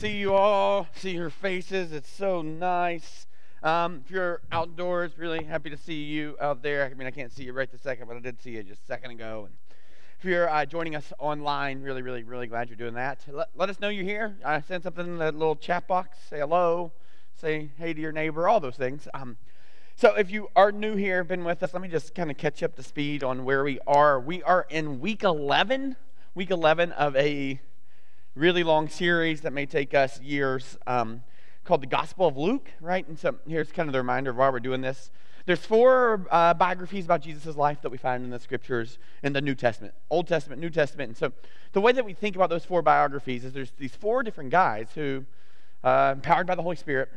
see you all, see your faces. It's so nice. Um, if you're outdoors, really happy to see you out there. I mean, I can't see you right this second, but I did see you just a second ago. And if you're uh, joining us online, really, really, really glad you're doing that. Let, let us know you're here. I send something in the little chat box. Say hello. Say hey to your neighbor. All those things. Um, so if you are new here, been with us, let me just kind of catch up to speed on where we are. We are in week 11, week 11 of a really long series that may take us years um, called the Gospel of Luke, right? And so here's kind of the reminder of why we're doing this. There's four uh, biographies about Jesus' life that we find in the scriptures in the New Testament, Old Testament, New Testament. And so the way that we think about those four biographies is there's these four different guys who, uh, empowered by the Holy Spirit,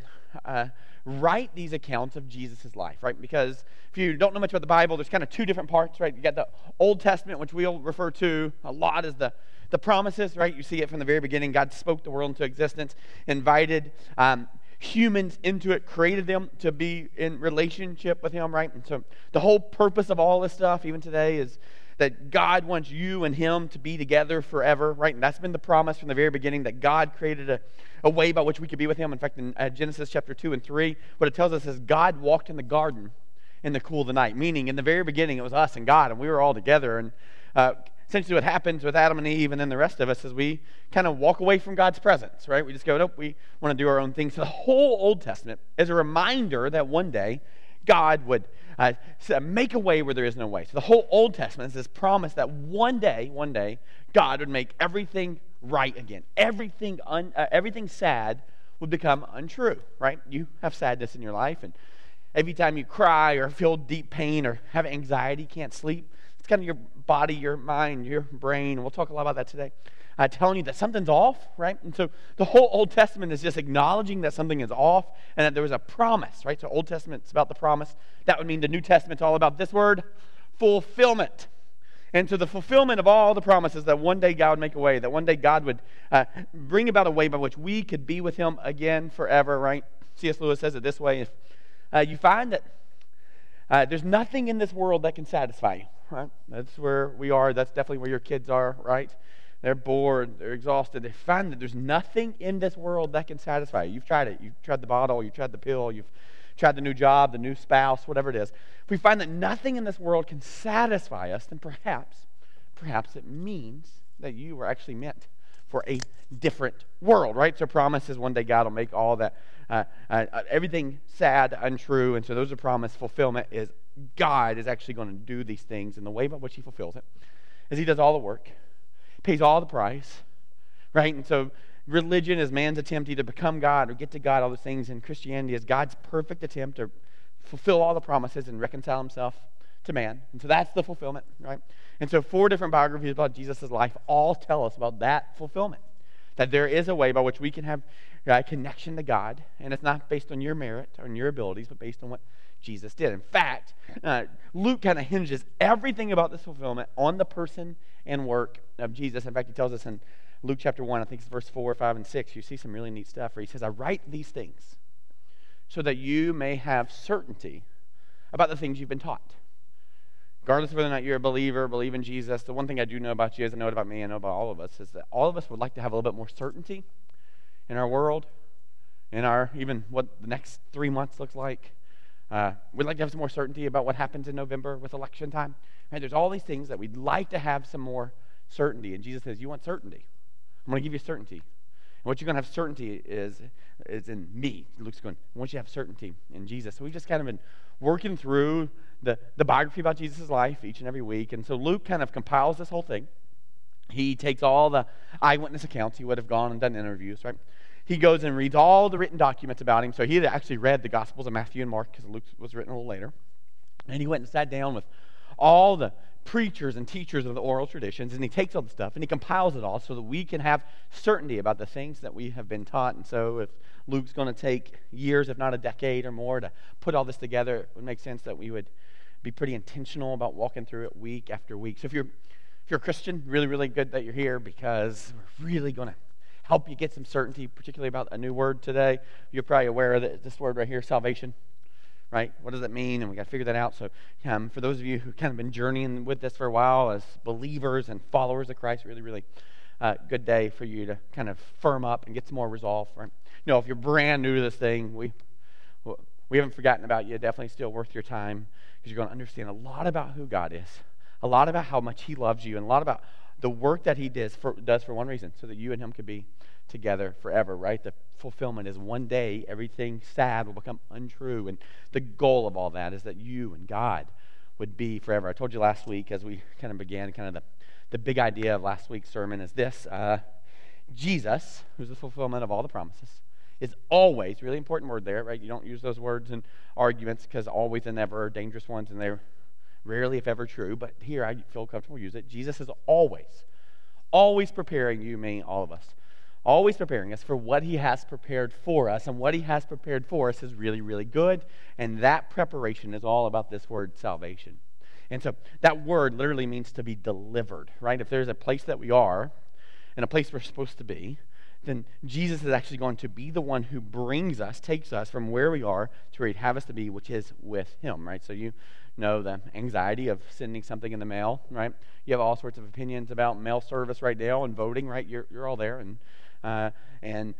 uh, write these accounts of Jesus' life, right? Because if you don't know much about the Bible, there's kind of two different parts, right? You got the Old Testament, which we'll refer to a lot as the the promises, right? You see it from the very beginning. God spoke the world into existence, invited um, humans into it, created them to be in relationship with Him, right? And so the whole purpose of all this stuff, even today, is that God wants you and Him to be together forever, right? And that's been the promise from the very beginning that God created a, a way by which we could be with Him. In fact, in uh, Genesis chapter 2 and 3, what it tells us is God walked in the garden in the cool of the night, meaning in the very beginning it was us and God, and we were all together. And uh, essentially what happens with Adam and Eve and then the rest of us is we kind of walk away from God's presence, right? We just go, nope, we want to do our own thing. So the whole Old Testament is a reminder that one day God would uh, make a way where there is no way. So the whole Old Testament is this promise that one day, one day, God would make everything right again. Everything, un, uh, everything sad would become untrue, right? You have sadness in your life, and every time you cry or feel deep pain or have anxiety, can't sleep, it's kind of your body, your mind, your brain. We'll talk a lot about that today. Uh, telling you that something's off, right? And so the whole Old Testament is just acknowledging that something is off and that there was a promise, right? So Old Testament's about the promise. That would mean the New Testament's all about this word, fulfillment. And so the fulfillment of all the promises that one day God would make a way, that one day God would uh, bring about a way by which we could be with Him again forever, right? C.S. Lewis says it this way if uh, you find that uh, there's nothing in this world that can satisfy you right? That's where we are. That's definitely where your kids are, right? They're bored, they're exhausted. They find that there's nothing in this world that can satisfy you. You've tried it. You've tried the bottle, you've tried the pill, you've tried the new job, the new spouse, whatever it is. If we find that nothing in this world can satisfy us, then perhaps, perhaps it means that you were actually meant for a different world, right? So promises one day God will make all that, uh, uh, everything sad untrue. And so those are promise fulfillment is God is actually going to do these things, and the way by which He fulfills it is He does all the work, pays all the price, right? And so religion is man's attempt either become God or get to God, all those things, and Christianity is God's perfect attempt to fulfill all the promises and reconcile Himself to man. And so that's the fulfillment, right? And so four different biographies about Jesus' life all tell us about that fulfillment. That there is a way by which we can have a connection to God, and it's not based on your merit or on your abilities, but based on what Jesus did. In fact, uh, Luke kind of hinges everything about this fulfillment on the person and work of Jesus. In fact, he tells us in Luke chapter 1, I think it's verse 4, 5, and 6, you see some really neat stuff where he says, I write these things so that you may have certainty about the things you've been taught. Regardless of whether or not you're a believer, believe in Jesus, the one thing I do know about you, as I know it about me, I know about all of us, is that all of us would like to have a little bit more certainty in our world, in our even what the next three months looks like uh, we'd like to have some more certainty about what happens in November with election time. Right? There's all these things that we'd like to have some more certainty. And Jesus says, You want certainty? I'm going to give you certainty. And what you're going to have certainty is, is in me. Luke's going, want you have certainty in Jesus. So we've just kind of been working through the, the biography about Jesus' life each and every week. And so Luke kind of compiles this whole thing. He takes all the eyewitness accounts. He would have gone and done interviews, right? he goes and reads all the written documents about him. So he had actually read the Gospels of Matthew and Mark because Luke was written a little later. And he went and sat down with all the preachers and teachers of the oral traditions, and he takes all the stuff and he compiles it all so that we can have certainty about the things that we have been taught. And so, if Luke's going to take years, if not a decade or more, to put all this together, it would make sense that we would be pretty intentional about walking through it week after week. So, if you're if you're a Christian, really, really good that you're here because we're really going to help you get some certainty, particularly about a new word today. You're probably aware of this word right here, salvation. Right? What does that mean? And we got to figure that out. So, um, for those of you who kind of been journeying with this for a while as believers and followers of Christ, really, really uh, good day for you to kind of firm up and get some more resolve. For, you know, if you're brand new to this thing, we we haven't forgotten about you. Definitely still worth your time because you're going to understand a lot about who God is, a lot about how much He loves you, and a lot about the work that He does for, does for one reason, so that you and Him could be together forever, right? The fulfillment is one day everything sad will become untrue. And the goal of all that is that you and God would be forever. I told you last week as we kind of began, kind of the, the big idea of last week's sermon is this uh, Jesus, who's the fulfillment of all the promises, is always, really important word there, right? You don't use those words in arguments because always and never are dangerous ones and they're rarely, if ever, true. But here I feel comfortable use it. Jesus is always, always preparing you, me, all of us always preparing us for what he has prepared for us. And what he has prepared for us is really, really good. And that preparation is all about this word salvation. And so that word literally means to be delivered, right? If there's a place that we are and a place we're supposed to be, then Jesus is actually going to be the one who brings us, takes us from where we are to where he'd have us to be, which is with him, right? So you know the anxiety of sending something in the mail, right? You have all sorts of opinions about mail service right now and voting, right? You're, you're all there. And uh, and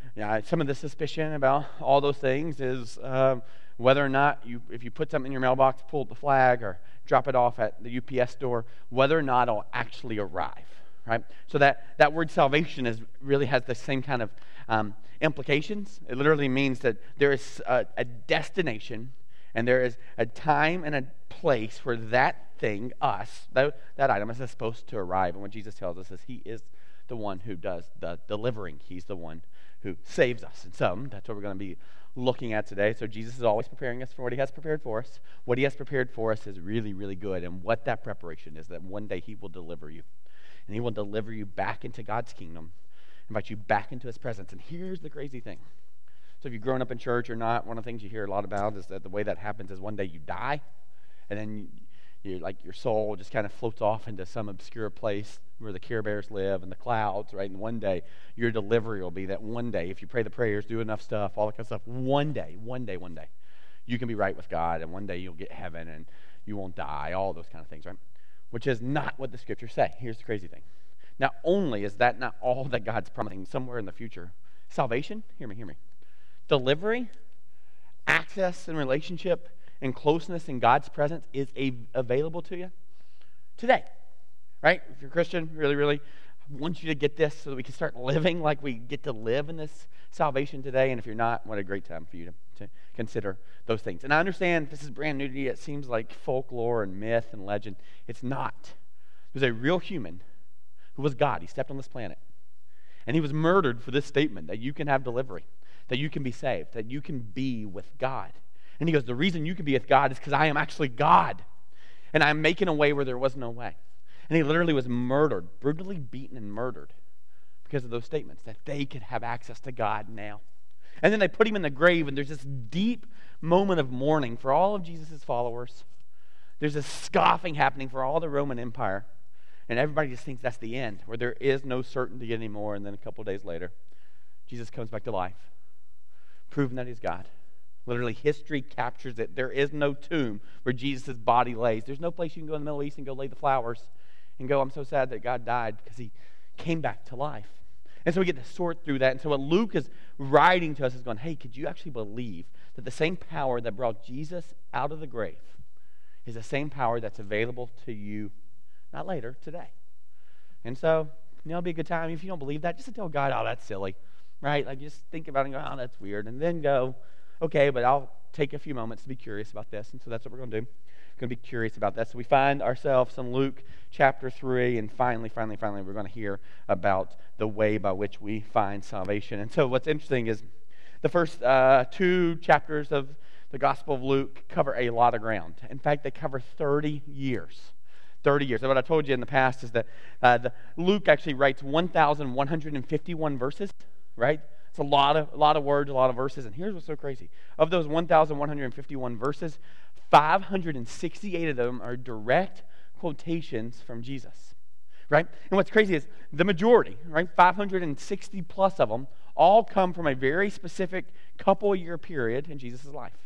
some of the suspicion about all those things is uh, whether or not you, if you put something in your mailbox, pull the flag, or drop it off at the UPS store, whether or not it'll actually arrive. Right? So that, that word salvation is really has the same kind of um, implications. It literally means that there is a, a destination and there is a time and a place where that thing, us, that, that item is supposed to arrive. And what Jesus tells us is He is the one who does the delivering. He's the one who saves us. And so mm, that's what we're going to be looking at today. So Jesus is always preparing us for what he has prepared for us. What he has prepared for us is really, really good. And what that preparation is that one day he will deliver you. And he will deliver you back into God's kingdom, invite you back into his presence. And here's the crazy thing. So if you've grown up in church or not, one of the things you hear a lot about is that the way that happens is one day you die, and then you, like your soul just kind of floats off into some obscure place where the Care Bears live and the clouds, right? And one day your delivery will be that one day, if you pray the prayers, do enough stuff, all that kind of stuff, one day, one day, one day, you can be right with God, and one day you'll get heaven and you won't die, all those kind of things, right? Which is not what the scriptures say. Here's the crazy thing. Not only is that not all that God's promising somewhere in the future, salvation, hear me, hear me. Delivery, access and relationship and closeness in God's presence is a, available to you today. Right? If you're a Christian, really, really I want you to get this so that we can start living like we get to live in this salvation today. And if you're not, what a great time for you to, to consider those things. And I understand this is brand new to you. It seems like folklore and myth and legend. It's not. There's a real human who was God. He stepped on this planet. And he was murdered for this statement that you can have delivery, that you can be saved, that you can be with God. And he goes, The reason you can be with God is because I am actually God. And I'm making a way where there was no way. And he literally was murdered, brutally beaten and murdered because of those statements that they could have access to God now. And then they put him in the grave, and there's this deep moment of mourning for all of Jesus' followers. There's this scoffing happening for all the Roman Empire. And everybody just thinks that's the end, where there is no certainty anymore. And then a couple days later, Jesus comes back to life, proving that he's God. Literally, history captures it. There is no tomb where Jesus' body lays. There's no place you can go in the Middle East and go lay the flowers and go, I'm so sad that God died because he came back to life. And so we get to sort through that. And so what Luke is writing to us is going, hey, could you actually believe that the same power that brought Jesus out of the grave is the same power that's available to you, not later, today? And so, you know, it'll be a good time. If you don't believe that, just to tell God, oh, that's silly, right? Like, just think about it and go, oh, that's weird. And then go, okay, but I'll take a few moments to be curious about this. And so that's what we're going to do. We're going to be curious about that. So we find ourselves in Luke chapter 3, and finally, finally, finally, we're going to hear about the way by which we find salvation. And so what's interesting is the first uh, two chapters of the Gospel of Luke cover a lot of ground. In fact, they cover 30 years. 30 years. And what I told you in the past is that uh, the, Luke actually writes 1,151 verses, right? It's a lot of, a lot of words, a lot of verses. And here's what's so crazy. Of those 1,151 verses, 568 of them are direct quotations from Jesus. Right? And what's crazy is the majority, right? 560 plus of them all come from a very specific couple year period in Jesus' life.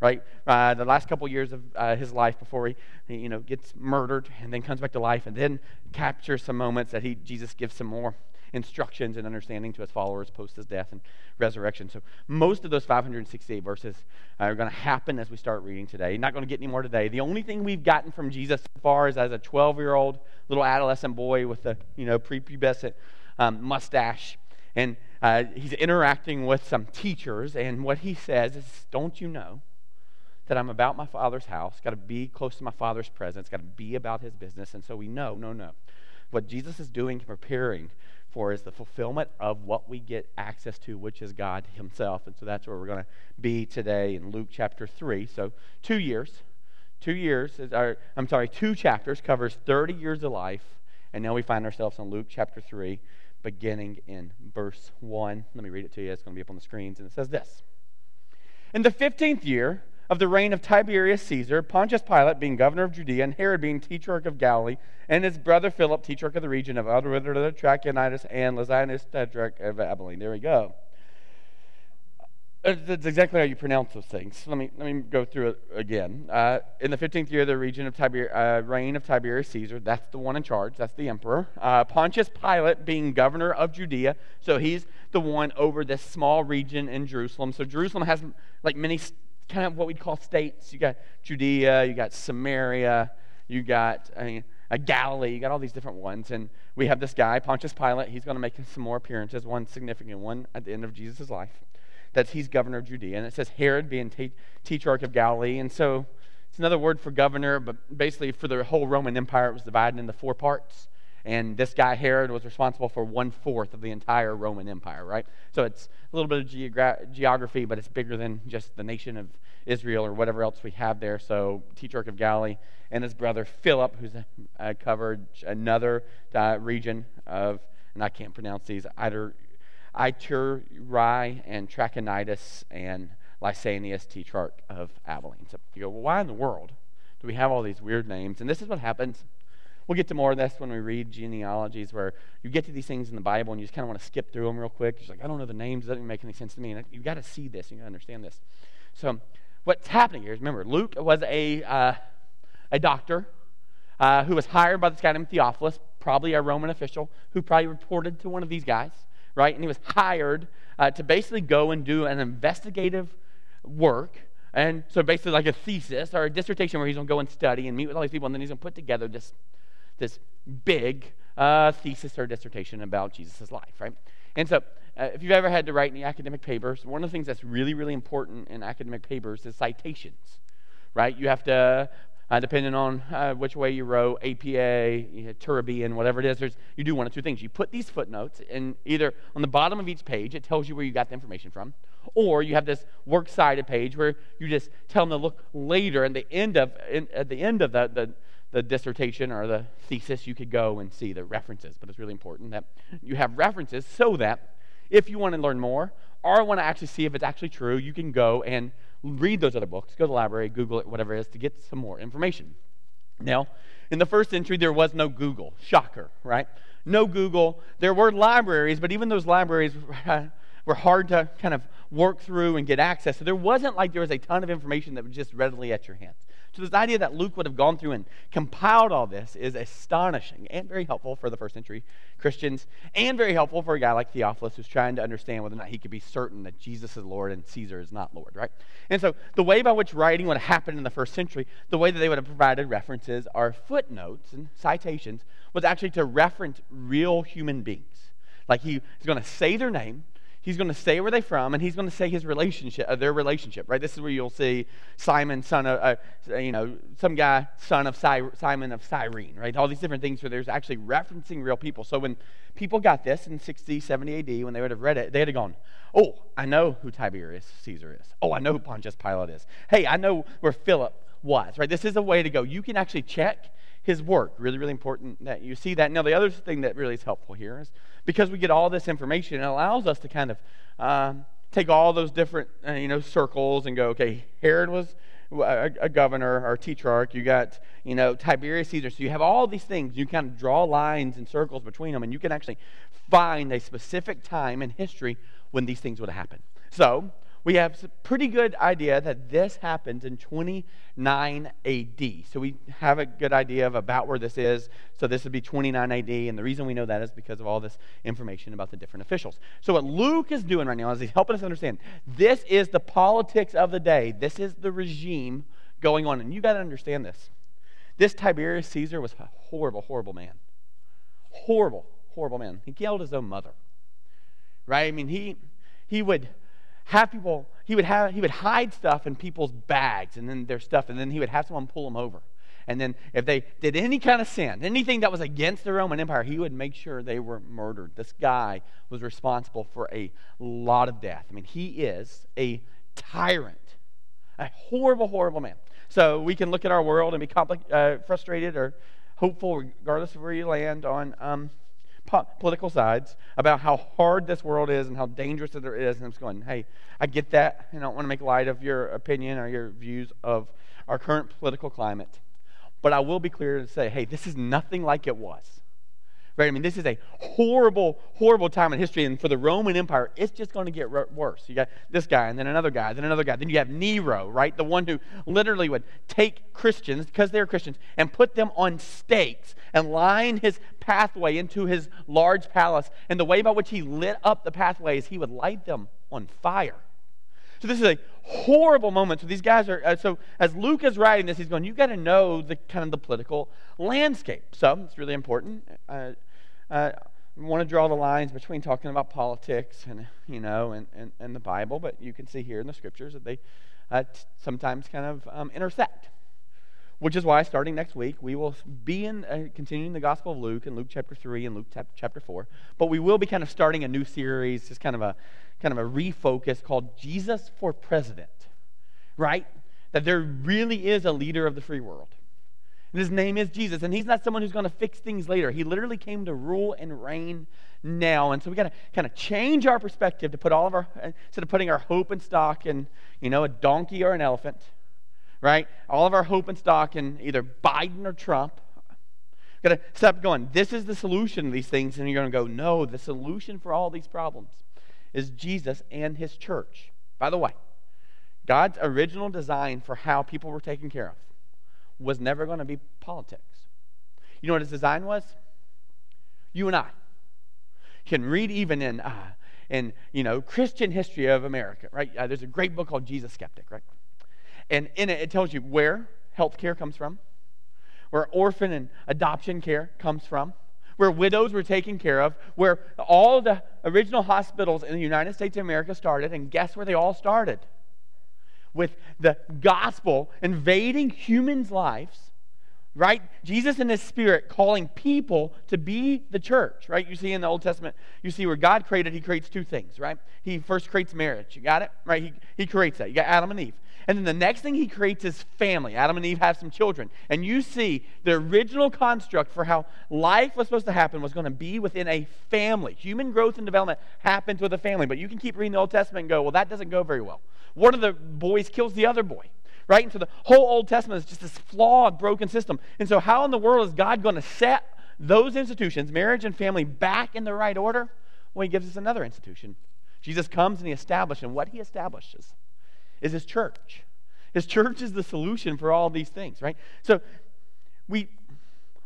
Right? Uh, the last couple years of uh, his life before he, you know, gets murdered and then comes back to life and then captures some moments that he, Jesus gives some more instructions and understanding to his followers post his death and resurrection. So most of those 568 verses are going to happen as we start reading today. Not going to get any more today. The only thing we've gotten from Jesus so far is as a 12 year old little adolescent boy with a you know prepubescent um, mustache. And uh, he's interacting with some teachers, and what he says is, Don't you know that I'm about my father's house? Got to be close to my father's presence, got to be about his business. And so we know, no, no. What Jesus is doing, preparing for, is the fulfillment of what we get access to, which is God Himself. And so that's where we're going to be today in Luke chapter 3. So, two years. Two years, is our, I'm sorry, two chapters covers 30 years of life. And now we find ourselves in Luke chapter 3 beginning in verse 1. Let me read it to you. It's going to be up on the screens. And it says this In the 15th year of the reign of Tiberius Caesar, Pontius Pilate being governor of Judea, and Herod being tetrarch of Galilee, and his brother Philip, tetrarch of the region of Trachonitis, and Lysanias, tetrarch of Abilene. There we go. Uh, that's exactly how you pronounce those things. Let me, let me go through it again. Uh, in the 15th year of the region of Tiber, uh, reign of Tiberius Caesar, that's the one in charge, that's the emperor. Uh, Pontius Pilate being governor of Judea, so he's the one over this small region in Jerusalem. So Jerusalem has like many kind of what we'd call states. You got Judea, you got Samaria, you got I mean, uh, Galilee, you got all these different ones. And we have this guy, Pontius Pilate. He's going to make some more appearances, one significant one at the end of Jesus' life that he's governor of Judea. And it says Herod being te- tetrarch of Galilee. And so it's another word for governor, but basically for the whole Roman Empire, it was divided into four parts. And this guy, Herod, was responsible for one fourth of the entire Roman Empire, right? So it's a little bit of geogra- geography, but it's bigger than just the nation of Israel or whatever else we have there. So, Tetrarch of Galilee and his brother Philip, who's uh, covered another uh, region of, and I can't pronounce these, either Iturai and Trachonitis and Lysanias, tetrarch of Abilene. So you go, well, why in the world do we have all these weird names? And this is what happens. We'll get to more of this when we read genealogies, where you get to these things in the Bible and you just kind of want to skip through them real quick. You're like, I don't know the names. It doesn't make any sense to me. And you've got to see this. You got to understand this. So what's happening here is, remember, Luke was a, uh, a doctor uh, who was hired by this guy named Theophilus, probably a Roman official, who probably reported to one of these guys right? And he was hired uh, to basically go and do an investigative work. And so basically, like a thesis or a dissertation where he's going to go and study and meet with all these people, and then he's going to put together this, this big uh, thesis or dissertation about Jesus' life, right? And so, uh, if you've ever had to write any academic papers, one of the things that's really, really important in academic papers is citations, right? You have to uh, depending on uh, which way you row, APA, you know, whatever it is, you do one of two things. You put these footnotes in either on the bottom of each page, it tells you where you got the information from, or you have this works cited page where you just tell them to look later, and the end of in, at the end of the, the the dissertation or the thesis, you could go and see the references. But it's really important that you have references so that if you want to learn more or want to actually see if it's actually true, you can go and read those other books, go to the library, Google it, whatever it is, to get some more information. Now, in the first century, there was no Google. Shocker, right? No Google. There were libraries, but even those libraries were hard to kind of work through and get access. So there wasn't like there was a ton of information that was just readily at your hands. So, this idea that Luke would have gone through and compiled all this is astonishing and very helpful for the first century Christians, and very helpful for a guy like Theophilus who's trying to understand whether or not he could be certain that Jesus is Lord and Caesar is not Lord, right? And so, the way by which writing would have happened in the first century, the way that they would have provided references are footnotes and citations, was actually to reference real human beings. Like he is going to say their name, he's going to say where they're from, and he's going to say his relationship, uh, their relationship, right? This is where you'll see Simon, son of, uh, you know, some guy, son of Simon of Cyrene, right? All these different things where there's actually referencing real people. So when people got this in 60, 70 AD, when they would have read it, they would have gone, oh, I know who Tiberius Caesar is. Oh, I know who Pontius Pilate is. Hey, I know where Philip was, right? This is a way to go. You can actually check his work. Really, really important that you see that. Now, the other thing that really is helpful here is because we get all this information, it allows us to kind of um, take all those different, uh, you know, circles and go, okay, Herod was a, a, governor or tetrarch. You got, you know, Tiberius Caesar. So you have all these things. You kind of draw lines and circles between them, and you can actually find a specific time in history when these things would have happened. So we have a pretty good idea that this happens in 29 AD. So we have a good idea of about where this is. So this would be 29 AD. And the reason we know that is because of all this information about the different officials. So what Luke is doing right now is he's helping us understand this is the politics of the day, this is the regime going on. And you got to understand this. This Tiberius Caesar was a horrible, horrible man. Horrible, horrible man. He killed his own mother. Right? I mean, he he would have people, he would, have, he would hide stuff in people's bags and then their stuff, and then he would have someone pull them over. And then if they did any kind of sin, anything that was against the Roman Empire, he would make sure they were murdered. This guy was responsible for a lot of death. I mean, he is a tyrant, a horrible, horrible man. So we can look at our world and be compli- uh, frustrated or hopeful, regardless of where you land on um, po- political sides about how hard this world is and how dangerous it is. And I'm just going, hey, I get that. And I don't want to make light of your opinion or your views of our current political climate. But I will be clear to say, hey, this is nothing like it was. I mean, this is a horrible, horrible time in history. And for the Roman Empire, it's just going to get worse. You got this guy, and then another guy, then another guy. Then you have Nero, right? The one who literally would take Christians, because they're Christians, and put them on stakes and line his pathway into his large palace. And the way by which he lit up the pathways, he would light them on fire. So this is a horrible moment. So these guys are. Uh, so as Luke is writing this, he's going. You got to know the kind of the political landscape. So it's really important. Uh, uh, want to draw the lines between talking about politics and you know and, and, and the Bible, but you can see here in the scriptures that they uh, t- sometimes kind of um, intersect. Which is why, starting next week, we will be in uh, continuing the Gospel of Luke in Luke chapter three and Luke chapter four. But we will be kind of starting a new series, just kind of a kind of a refocus called Jesus for President. Right? That there really is a leader of the free world. And his name is Jesus. And he's not someone who's going to fix things later. He literally came to rule and reign now. And so we got to kind of change our perspective to put all of our, instead of putting our hope and stock in, you know, a donkey or an elephant, right? All of our hope and stock in either Biden or Trump. Got to stop going, this is the solution to these things. And you're going to go, no, the solution for all these problems is Jesus and his church. By the way, God's original design for how people were taken care of was never going to be politics. You know what his design was? You and I. Can read even in, uh, in you know, Christian history of America, right? Uh, there's a great book called Jesus Skeptic, right? And in it, it tells you where health care comes from, where orphan and adoption care comes from, where widows were taken care of, where all the original hospitals in the United States of America started, and guess where they all started? With the gospel invading humans' lives right? Jesus and his spirit calling people to be the church, right? You see in the Old Testament, you see where God created, he creates two things, right? He first creates marriage. You got it? Right? He, he creates that. You got Adam and Eve. And then the next thing he creates is family. Adam and Eve have some children. And you see the original construct for how life was supposed to happen was going to be within a family. Human growth and development happens with a family. But you can keep reading the Old Testament and go, well, that doesn't go very well. One of the boys kills the other boy right? And so the whole Old Testament is just this flawed, broken system. And so, how in the world is God going to set those institutions, marriage and family, back in the right order? Well, He gives us another institution. Jesus comes and He establishes, and what He establishes is His church. His church is the solution for all these things, right? So, we,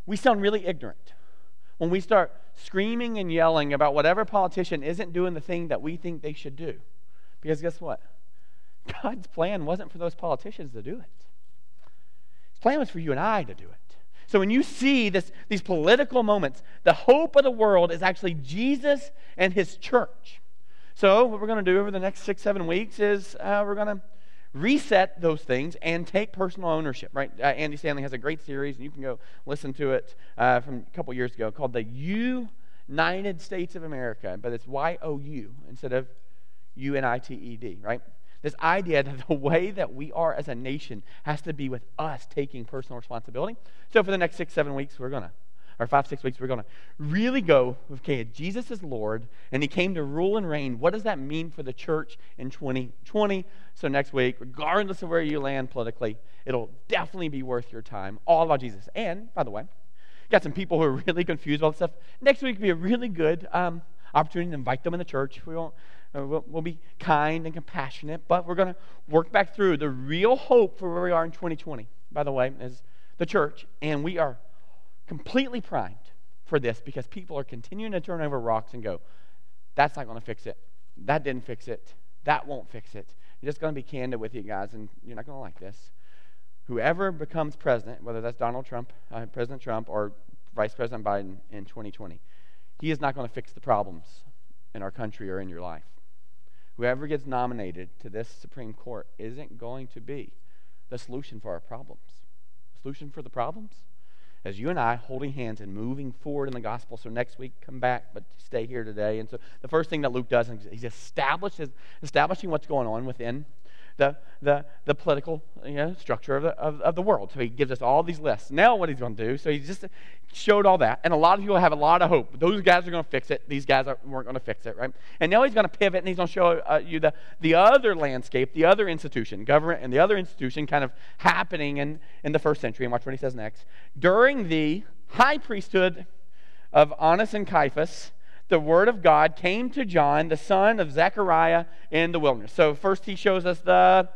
we sound really ignorant when we start screaming and yelling about whatever politician isn't doing the thing that we think they should do. Because guess what? God's plan wasn't for those politicians to do it. His plan was for you and I to do it. So when you see this, these political moments, the hope of the world is actually Jesus and his church. So what we're going to do over the next six, seven weeks is uh, we're going to reset those things and take personal ownership, right? Uh, Andy Stanley has a great series, and you can go listen to it uh, from a couple years ago called the United States of America, but it's Y-O-U instead of U-N-I-T-E-D, right? This idea that the way that we are as a nation has to be with us taking personal responsibility. So for the next six, seven weeks, we're going to, or five, six weeks, we're going to really go, with, okay, Jesus is Lord, and he came to rule and reign. What does that mean for the church in 2020? So next week, regardless of where you land politically, it'll definitely be worth your time, all about Jesus. And, by the way, got some people who are really confused about stuff. Next week be a really good um, opportunity to invite them in the church. We won't Uh, we'll, we'll be kind and compassionate, but we're going to work back through. The real hope for where we are in 2020, by the way, is the church, and we are completely primed for this because people are continuing to turn over rocks and go, that's not going to fix it. That didn't fix it. That won't fix it. I'm just going to be candid with you guys, and you're not going to like this. Whoever becomes president, whether that's Donald Trump, uh, President Trump, or Vice President Biden in 2020, he is not going to fix the problems in our country or in your life. Whoever gets nominated to this Supreme Court isn't going to be the solution for our problems. Solution for the problems? As you and I holding hands and moving forward in the gospel. So next week, come back, but stay here today. And so the first thing that Luke does is he's establishing what's going on within the, the, the political you know, structure of the, of, of the world. So he gives us all these lists. Now, what he's going to do, so he just showed all that. And a lot of people have a lot of hope. Those guys are going to fix it. These guys are, weren't going to fix it, right? And now he's going to pivot and he's going to show uh, you the, the other landscape, the other institution, government, and the other institution kind of happening in, in the first century. And watch what he says next. During the high priesthood of Annas and Caiaphas, the word of God came to John, the son of Zechariah, in the wilderness. So first he shows us the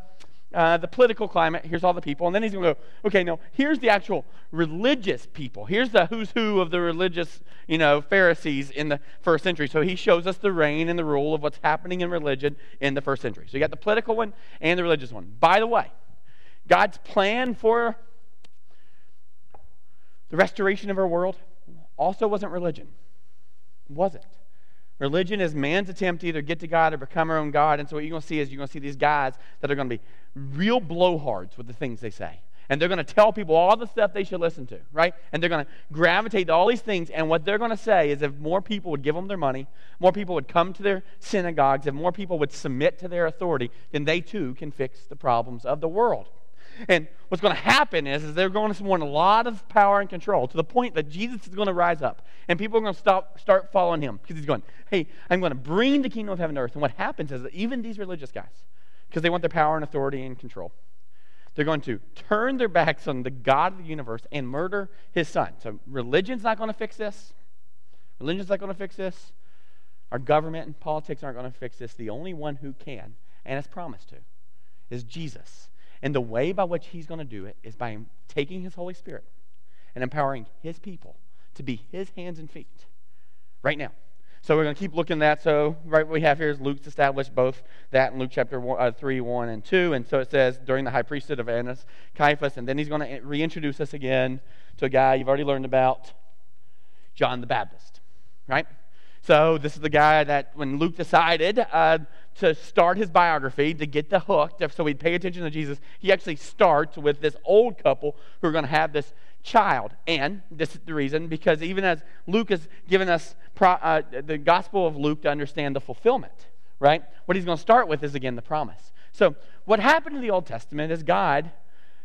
uh, the political climate. Here's all the people, and then he's going to go. Okay, no. Here's the actual religious people. Here's the who's who of the religious, you know, Pharisees in the first century. So he shows us the reign and the rule of what's happening in religion in the first century. So you got the political one and the religious one. By the way, God's plan for the restoration of our world also wasn't religion wasn't. Religion is man's attempt to either get to God or become our own God. And so what you're going to see is you're going to see these guys that are going to be real blowhards with the things they say. And they're going to tell people all the stuff they should listen to, right? And they're going to gravitate to all these things. And what they're going to say is if more people would give them their money, more people would come to their synagogues, if more people would submit to their authority, then they too can fix the problems of the world. And what's going to happen is, is they're going to want a lot of power and control to the point that Jesus is going to rise up. And people are going to stop, start following him because he's going, hey, I'm going to bring the kingdom of heaven to earth. And what happens is that even these religious guys, because they want their power and authority and control, they're going to turn their backs on the God of the universe and murder his son. So religion's not going to fix this. Religion's not going to fix this. Our government and politics aren't going to fix this. The only one who can, and has promised to, is Jesus. And the way by which he's going to do it is by taking his Holy Spirit and empowering his people to be his hands and feet right now. So we're going to keep looking at that. So right what we have here is Luke's established both that in Luke chapter one, uh, 3, 1, and 2. And so it says during the high priesthood of Annas, Caiaphas, and then he's going to reintroduce us again to a guy you've already learned about, John the Baptist, right? So this is the guy that when Luke decided uh, to start his biography to get the hook, so we'd pay attention to Jesus, he actually starts with this old couple who are going to have this child. And this is the reason, because even as Luke has given us pro, uh, the Gospel of Luke to understand the fulfillment, right? What he's going to start with is again the promise. So what happened in the Old Testament is God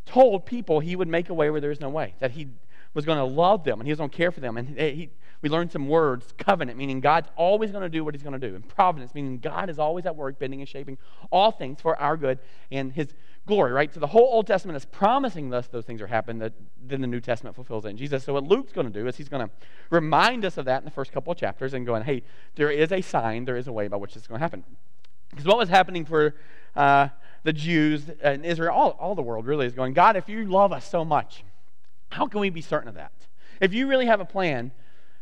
told people he would make a way where there is no way, that he was going to love them and he was going to care for them. And he, we learned some words covenant, meaning God's always going to do what he's going to do, and providence, meaning God is always at work, bending and shaping all things for our good and his glory, right? So the whole Old Testament is promising us those things are happening, that then the New Testament fulfills it in Jesus. So what Luke's going to do is he's going to remind us of that in the first couple of chapters and going, hey, there is a sign, there is a way by which this is going to happen. Because what was happening for uh, the Jews in Israel, all, all the world really is going, God, if you love us so much, how can we be certain of that? If you really have a plan,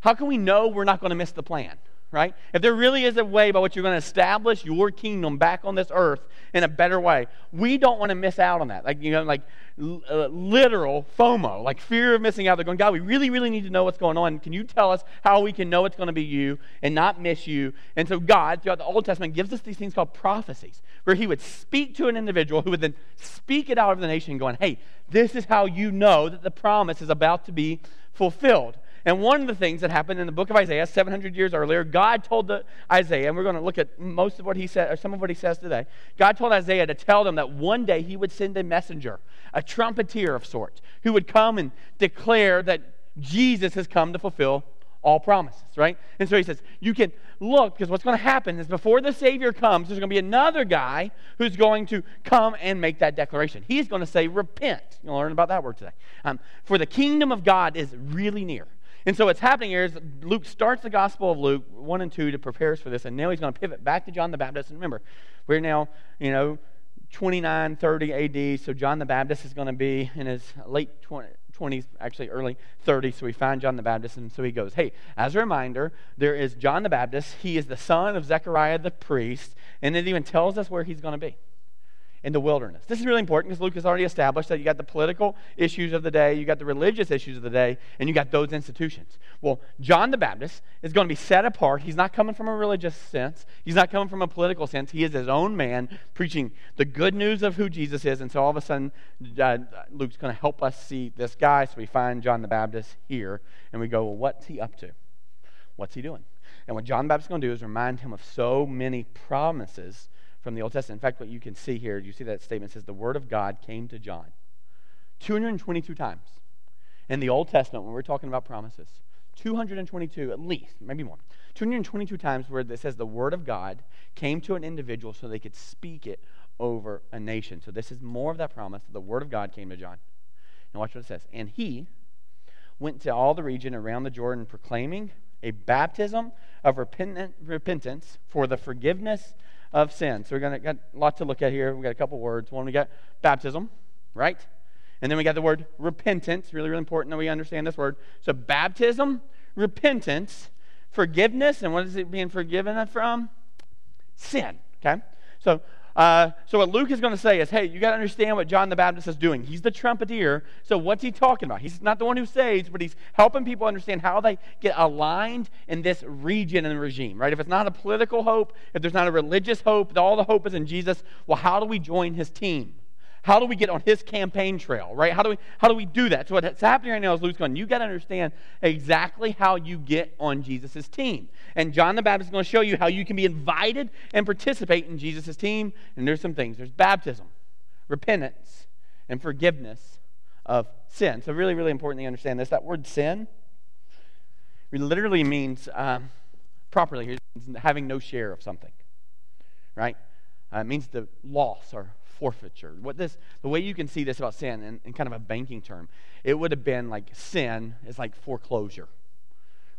how can we know we're not going to miss the plan? Right? If there really is a way by which you're going to establish your kingdom back on this earth in a better way, we don't want to miss out on that. Like, you know, like uh, literal FOMO, like fear of missing out. They're going, God, we really, really need to know what's going on. Can you tell us how we can know it's going to be you and not miss you? And so, God, throughout the Old Testament, gives us these things called prophecies, where He would speak to an individual who would then speak it out of the nation, going, Hey, this is how you know that the promise is about to be fulfilled. And one of the things that happened in the book of Isaiah, 700 years earlier, God told the, Isaiah, and we're going to look at most of what he said, or some of what he says today. God told Isaiah to tell them that one day he would send a messenger, a trumpeter of sorts, who would come and declare that Jesus has come to fulfill all promises, right? And so he says, you can look, because what's going to happen is before the Savior comes, there's going to be another guy who's going to come and make that declaration. He's going to say, repent. You'll learn about that word today. Um, for the kingdom of God is really near. And so what's happening here is Luke starts the Gospel of Luke 1 and 2 to prepare us for this, and now he's going to pivot back to John the Baptist. And remember, we're now, you know, 29, 30 AD, so John the Baptist is going to be in his late 20, 20s, actually early 30s. So we find John the Baptist, and so he goes, Hey, as a reminder, there is John the Baptist. He is the son of Zechariah the priest, and it even tells us where he's going to be in the wilderness. This is really important because Luke has already established that you got the political issues of the day, you got the religious issues of the day, and you got those institutions. Well, John the Baptist is going to be set apart. He's not coming from a religious sense, he's not coming from a political sense. He is his own man preaching the good news of who Jesus is. And so all of a sudden, uh, Luke's going to help us see this guy. So we find John the Baptist here, and we go, well, what's he up to? What's he doing? And what John the Baptist is going to do is remind him of so many promises from the Old Testament. In fact, what you can see here, you see that statement says the Word of God came to John 222 times in the Old Testament when we're talking about promises. 222 at least, maybe more. 222 times where it says the Word of God came to an individual so they could speak it over a nation. So this is more of that promise. that The Word of God came to John. Now watch what it says. And he went to all the region around the Jordan proclaiming a baptism of repentance for the forgiveness of sin. So we're going to got a lot to look at here. We got a couple words. One, we got baptism, right? And then we got the word repentance. Really, really important that we understand this word. So baptism, repentance, forgiveness, and what is it being forgiven from? Sin. Okay. So uh, so what Luke is going to say is, hey, you got to understand what John the Baptist is doing. He's the trumpeter. So what's he talking about? He's not the one who saves, but he's helping people understand how they get aligned in this region and regime, right? If it's not a political hope, if there's not a religious hope, all the hope is in Jesus. Well, how do we join his team? How do we get on his campaign trail, right? How do we, how do we do that? So what's happening right now is Luke's going, you got to understand exactly how you get on Jesus' team. And John the Baptist is going to show you how you can be invited and participate in Jesus' team. And there's some things. There's baptism, repentance, and forgiveness of sin. So really, really important you understand this. That word sin literally means, um, properly, having no share of something, right? Uh, it means the loss or forfeiture. What this, the way you can see this about sin in, in kind of a banking term, it would have been like sin is like foreclosure,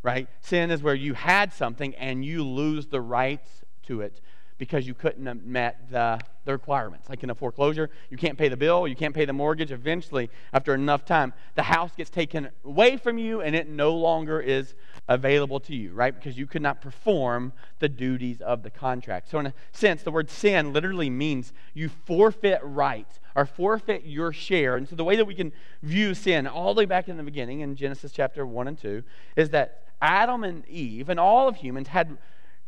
right? Sin is where you had something and you lose the rights to it because you couldn't have met the, the requirements. Like in a foreclosure, you can't pay the bill, you can't pay the mortgage. Eventually, after enough time, the house gets taken away from you and it no longer is available to you, right? Because you could not perform the duties of the contract. So, in a sense, the word sin literally means you forfeit rights or forfeit your share. And so, the way that we can view sin all the way back in the beginning in Genesis chapter 1 and 2 is that Adam and Eve and all of humans had,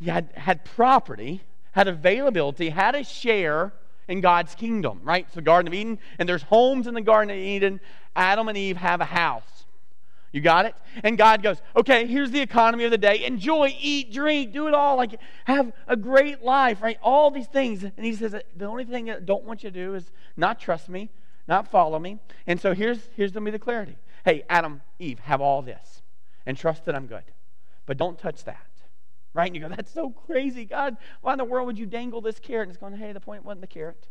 had, had property had availability, had a share in God's kingdom, right? So, Garden of Eden, and there's homes in the Garden of Eden. Adam and Eve have a house. You got it? And God goes, okay, here's the economy of the day. Enjoy, eat, drink, do it all. Like, have a great life, right? All these things. And He says, the only thing I don't want you to do is not trust me, not follow me. And so here's, here's going to me the clarity. Hey, Adam, Eve, have all this and trust that I'm good. But don't touch that right? And you go, that's so crazy. God, why in the world would you dangle this carrot? And it's going, hey, the point wasn't the carrot,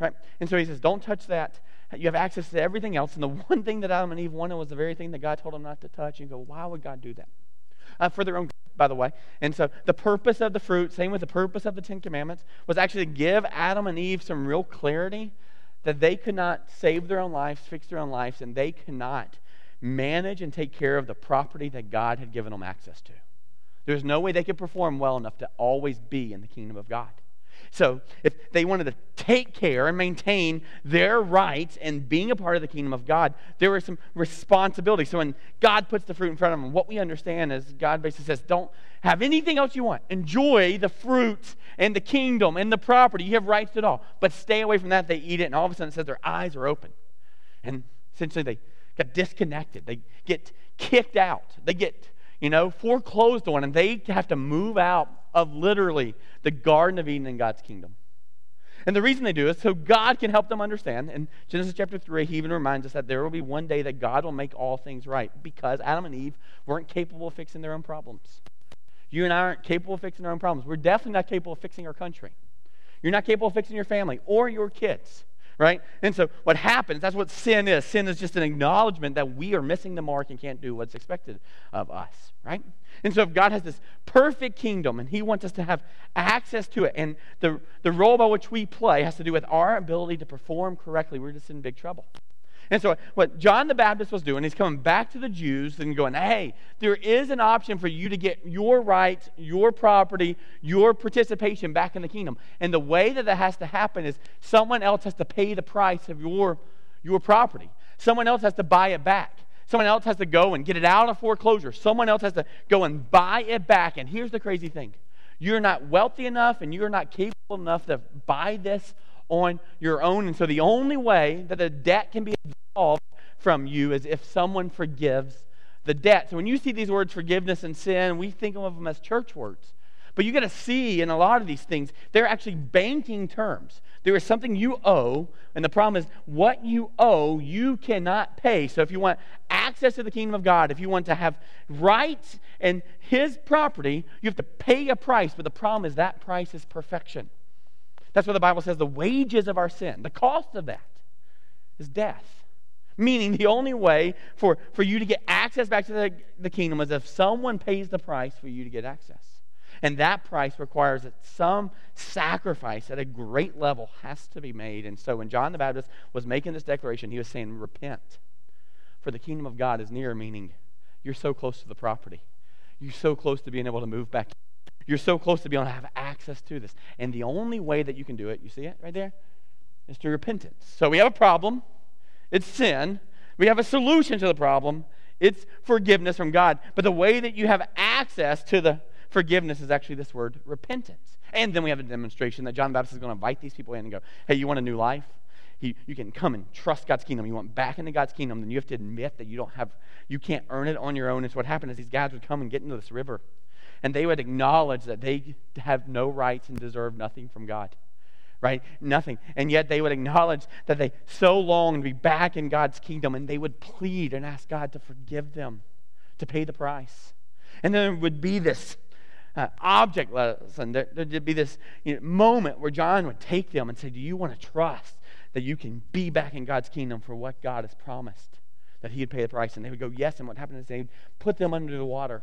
right? And so he says, don't touch that. You have access to everything else. And the one thing that Adam and Eve wanted was the very thing that God told them not to touch. And you go, why would God do that? Uh, for their own by the way. And so the purpose of the fruit, same with the purpose of the Ten Commandments, was actually to give Adam and Eve some real clarity that they could not save their own lives, fix their own lives, and they cannot manage and take care of the property that God had given them access to. There's no way they could perform well enough to always be in the kingdom of God. So, if they wanted to take care and maintain their rights and being a part of the kingdom of God, there were some responsibilities. So, when God puts the fruit in front of them, what we understand is God basically says, Don't have anything else you want. Enjoy the fruit and the kingdom and the property. You have rights to it all. But stay away from that. They eat it, and all of a sudden it says their eyes are open. And essentially, they get disconnected. They get kicked out. They get you know, foreclosed on, and they have to move out of literally the Garden of Eden in God's kingdom. And the reason they do is so God can help them understand. In Genesis chapter 3, he even reminds us that there will be one day that God will make all things right because Adam and Eve weren't capable of fixing their own problems. You and I aren't capable of fixing our own problems. We're definitely not capable of fixing our country. You're not capable of fixing your family or your kids. Right? And so what happens, that's what sin is. Sin is just an acknowledgement that we are missing the mark and can't do what's expected of us, right? And so if God has this perfect kingdom and he wants us to have access to it, and the, the role by which we play has to do with our ability to perform correctly, we're just in big trouble. And so, what John the Baptist was doing, he's coming back to the Jews and going, hey, there is an option for you to get your rights, your property, your participation back in the kingdom. And the way that that has to happen is someone else has to pay the price of your, your property, someone else has to buy it back. Someone else has to go and get it out of foreclosure. Someone else has to go and buy it back. And here's the crazy thing you're not wealthy enough and you're not capable enough to buy this on your own. And so the only way that the debt can be absolved from you is if someone forgives the debt. So when you see these words forgiveness and sin, we think of them as church words. But you got to see in a lot of these things, they're actually banking terms. There is something you owe, and the problem is what you owe, you cannot pay. So if you want access to the kingdom of God, if you want to have rights and His property, you have to pay a price. But the problem is that price is perfection. That's what the Bible says the wages of our sin, the cost of that is death. Meaning, the only way for, for you to get access back to the, the kingdom is if someone pays the price for you to get access. And that price requires that some sacrifice at a great level has to be made. And so, when John the Baptist was making this declaration, he was saying, Repent, for the kingdom of God is near, meaning you're so close to the property. You're so close to being able to move back you're so close to being able to have access to this. And the only way that you can do it, you see it right there, is through repentance. So we have a problem, it's sin. We have a solution to the problem, it's forgiveness from God. But the way that you have access to the forgiveness is actually this word, repentance. And then we have a demonstration that John the Baptist is going to invite these people in and go, hey, you want a new life? He, you can come and trust God's kingdom. You want back into God's kingdom, then you have to admit that you don't have, you can't earn it on your own. And so what happened is these guys would come and get into this river and they would acknowledge that they have no rights and deserve nothing from God. Right? Nothing. And yet they would acknowledge that they so long to be back in God's kingdom and they would plead and ask God to forgive them, to pay the price. And then there would be this uh, object lesson. There, would be this you know, moment where John would take them and say, Do you want to trust that you can be back in God's kingdom for what God has promised? That He would pay the price. And they would go, Yes. And what happened is they would put them under the water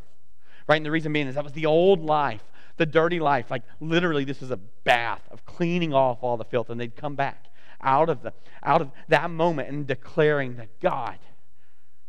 right? And the reason being is that was the old life, the dirty life. Like literally, this was a bath of cleaning off all the filth, and they'd come back out of the out of that moment and declaring that God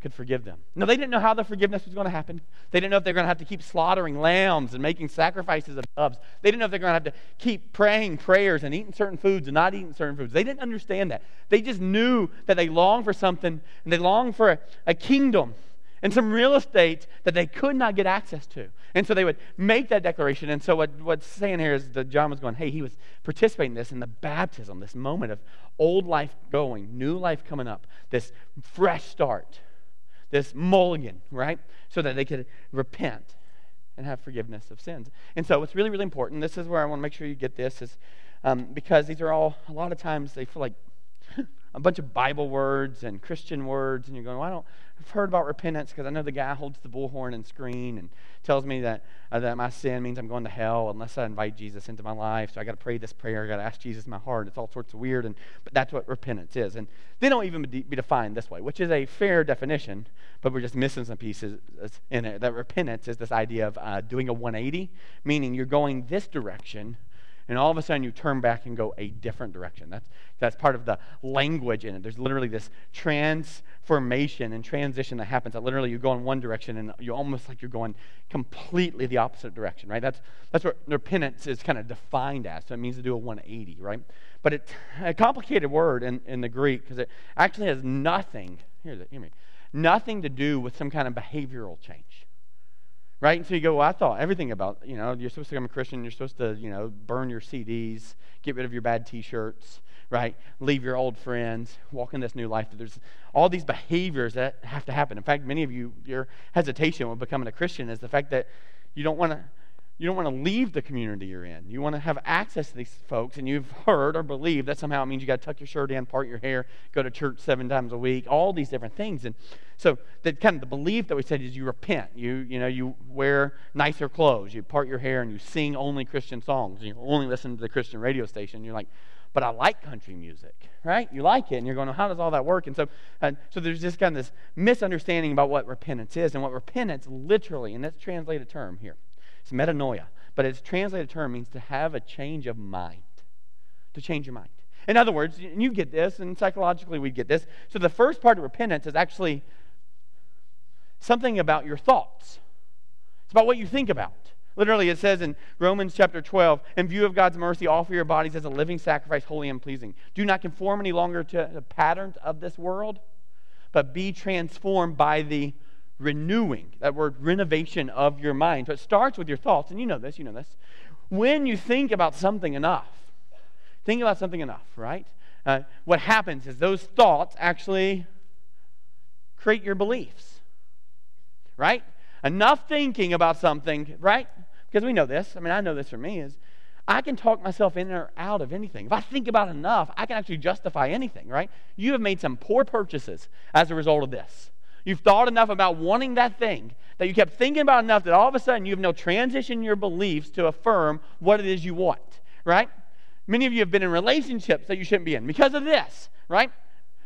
could forgive them. No, they didn't know how the forgiveness was going to happen. They didn't know if they're going to have to keep slaughtering lambs and making sacrifices of doves. They didn't know if they're going to have to keep praying prayers and eating certain foods and not eating certain foods. They didn't understand that. They just knew that they longed for something and they longed for a, a kingdom and some real estate that they could not get access to. And so they would make that declaration. And so what, what's saying here is that John was going, hey, he was participating in this in the baptism, this moment of old life going, new life coming up, this fresh start, this mulligan, right? So that they could repent and have forgiveness of sins. And so it's really, really important. This is where I want to make sure you get this, is um, because these are all, a lot of times they feel like a bunch of Bible words and Christian words, and you're going, well, I don't, I've heard about repentance because I know the guy holds the bullhorn and screen and tells me that, uh, that my sin means I'm going to hell unless I invite Jesus into my life. So I got to pray this prayer. I got to ask Jesus in my heart. It's all sorts of weird, and but that's what repentance is. And they don't even be defined this way, which is a fair definition, but we're just missing some pieces in it. That repentance is this idea of uh, doing a 180, meaning you're going this direction and all of a sudden you turn back and go a different direction. That's, that's part of the language in it. There's literally this transformation and transition that happens that literally you go in one direction and you're almost like you're going completely the opposite direction, right? That's, that's what repentance is kind of defined as. So it means to do a 180, right? But it's a complicated word in, in the Greek because it actually has nothing, here's it, hear me, nothing to do with some kind of behavioral change right? And so you go, well, I thought everything about, you know, you're supposed to become a Christian, you're supposed to, you know, burn your CDs, get rid of your bad T-shirts, right? Leave your old friends, walk in this new life. There's all these behaviors that have to happen. In fact, many of you, your hesitation with becoming a Christian is the fact that you don't want to you don't want to leave the community you're in. You want to have access to these folks, and you've heard or believed that somehow it means you got to tuck your shirt in, part your hair, go to church seven times a week, all these different things. And so that kind of the belief that we said is you repent. You you know you wear nicer clothes, you part your hair, and you sing only Christian songs, you only listen to the Christian radio station. You're like, but I like country music, right? You like it, and you're going, how does all that work? And so, uh, so there's just kind of this misunderstanding about what repentance is, and what repentance literally, and that's translated term here it's metanoia. But its translated term means to have a change of mind. To change your mind. In other words, you get this, and psychologically we get this. So the first part of repentance is actually something about your thoughts. It's about what you think about. Literally, it says in Romans chapter 12, in view of God's mercy, offer your bodies as a living sacrifice, holy and pleasing. Do not conform any longer to the patterns of this world, but be transformed by the renewing, that word renovation of your mind. So it starts with your thoughts, and you know this, you know this. When you think about something enough, think about something enough, right? Uh, what happens is those thoughts actually create your beliefs, right? Enough thinking about something, right? Because we know this. I mean, I know this for me is I can talk myself in or out of anything. If I think about enough, I can actually justify anything, right? You have made some poor purchases as a result of this. You've thought enough about wanting that thing that you kept thinking about enough that all of a sudden you have no transition in your beliefs to affirm what it is you want, right? Many of you have been in relationships that you shouldn't be in because of this, right?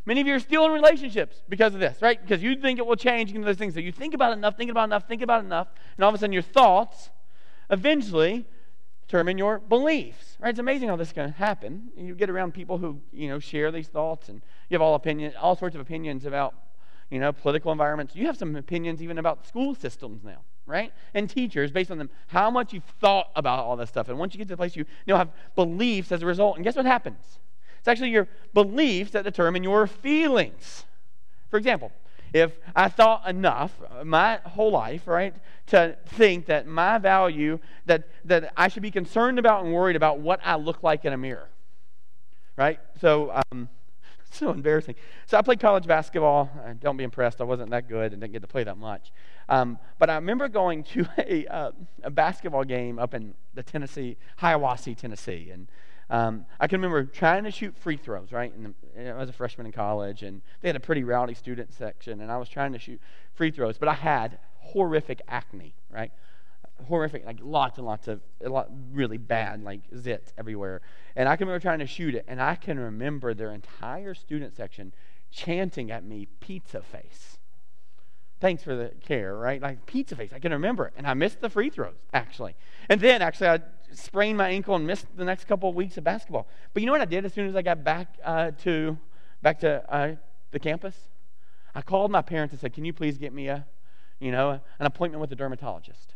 Many of you are still in relationships because of this, right? Because you think it will change into those things. So you think about enough, think about enough, think about enough, and all of a sudden your thoughts eventually determine your beliefs. Right? It's amazing how this can happen. You get around people who, you know, share these thoughts and you have all opinion all sorts of opinions about you know, political environments. You have some opinions even about school systems now, right? And teachers based on them, how much you've thought about all this stuff. And once you get to the place you, know, have beliefs as a result. And guess what happens? It's actually your beliefs that determine your feelings. For example, if I thought enough my whole life, right, to think that my value, that, that I should be concerned about and worried about what I look like in a mirror, right? So, um, so embarrassing. So I played college basketball. Uh, don't be impressed. I wasn't that good and didn't get to play that much. Um, but I remember going to a, uh, a basketball game up in the Tennessee, Hiwassee, Tennessee. And um, I can remember trying to shoot free throws, right? And, and I was a freshman in college, and they had a pretty rowdy student section, and I was trying to shoot free throws, but I had horrific acne, right? Horrific, like lots and lots of, lot, really bad, like zits everywhere. And I can remember trying to shoot it, and I can remember their entire student section chanting at me, pizza face. Thanks for the care, right? Like pizza face. I can remember it. And I missed the free throws, actually. And then, actually, I sprained my ankle and missed the next couple of weeks of basketball. But you know what I did as soon as I got back uh, to back to uh, the campus? I called my parents and said, "Can you please get me a, you know, an appointment with a dermatologist?"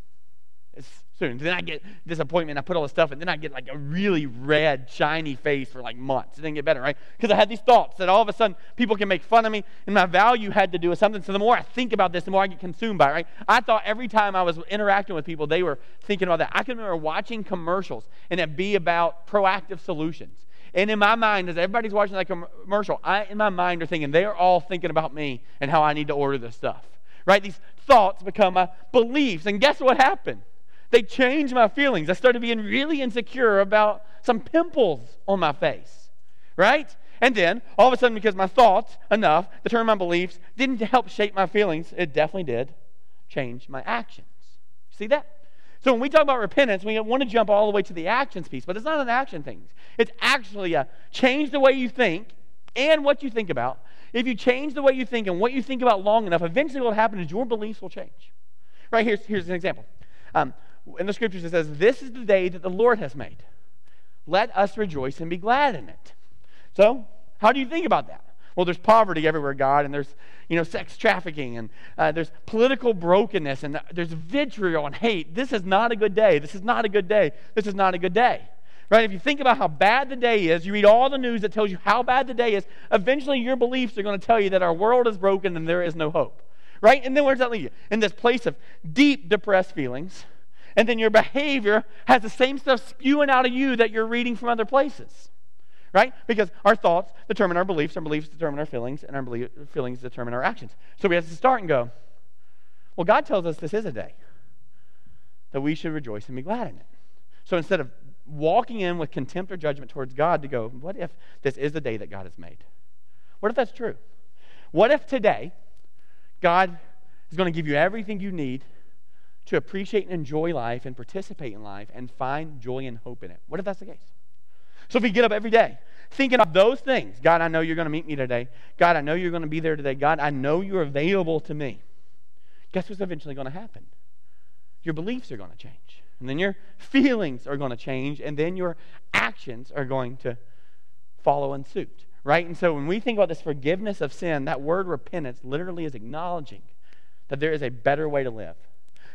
Soon. Then I get disappointment. I put all this stuff, and then I get like a really red, shiny face for like months. It didn't get better, right? Because I had these thoughts that all of a sudden people can make fun of me, and my value had to do with something. So the more I think about this, the more I get consumed by it, right? I thought every time I was interacting with people, they were thinking about that. I can remember watching commercials, and it be about Proactiv solutions. And in my mind, as everybody's watching that commercial, I, in my mind, are thinking they are all thinking about me and how I need to order this stuff. Right? These thoughts become my beliefs. And guess what happened? They changed my feelings. I started being really insecure about some pimples on my face, right? And then, all of a sudden, because my thoughts enough to turn my beliefs didn't help shape my feelings, it definitely did change my actions. See that? So when we talk about repentance, we want to jump all the way to the actions piece, but it's not an action thing. It's actually a change the way you think and what you think about. If you change the way you think and what you think about long enough, eventually what will happen is your beliefs will change. Right, here's, here's an example. Um, in the scriptures it says, This is the day that the Lord has made. Let us rejoice and be glad in it. So, how do you think about that? Well, there's poverty everywhere, God, and there's, you know, sex trafficking, and uh, there's political brokenness, and there's vitriol and hate. This is not a good day. This is not a good day. This is not a good day. Right? If you think about how bad the day is, you read all the news that tells you how bad the day is, eventually your beliefs are going to tell you that our world is broken and there is no hope. Right? And then where does that lead you? In this place of deep depressed feelings and then your behavior has the same stuff spewing out of you that you're reading from other places. Right? Because our thoughts determine our beliefs, our beliefs determine our feelings, and our feelings determine our actions. So we have to start and go, well, God tells us this is a day. that we should rejoice and be glad in it. So instead of walking in with contempt or judgment towards God, to go, what if this is the day that God has made? What if that's true? What if today God is going to give you everything you need to appreciate and enjoy life and participate in life and find joy and hope in it? What if that's the case? So if we get up every day thinking of those things, God, I know you're going to meet me today. God, I know you're going to be there today. God, I know you're available to me. Guess what's eventually going to happen? Your beliefs are going to change. And then your feelings are going to change. And then your actions are going to follow in suit. Right? And so when we think about this forgiveness of sin, that word repentance literally is acknowledging that there is a better way to live.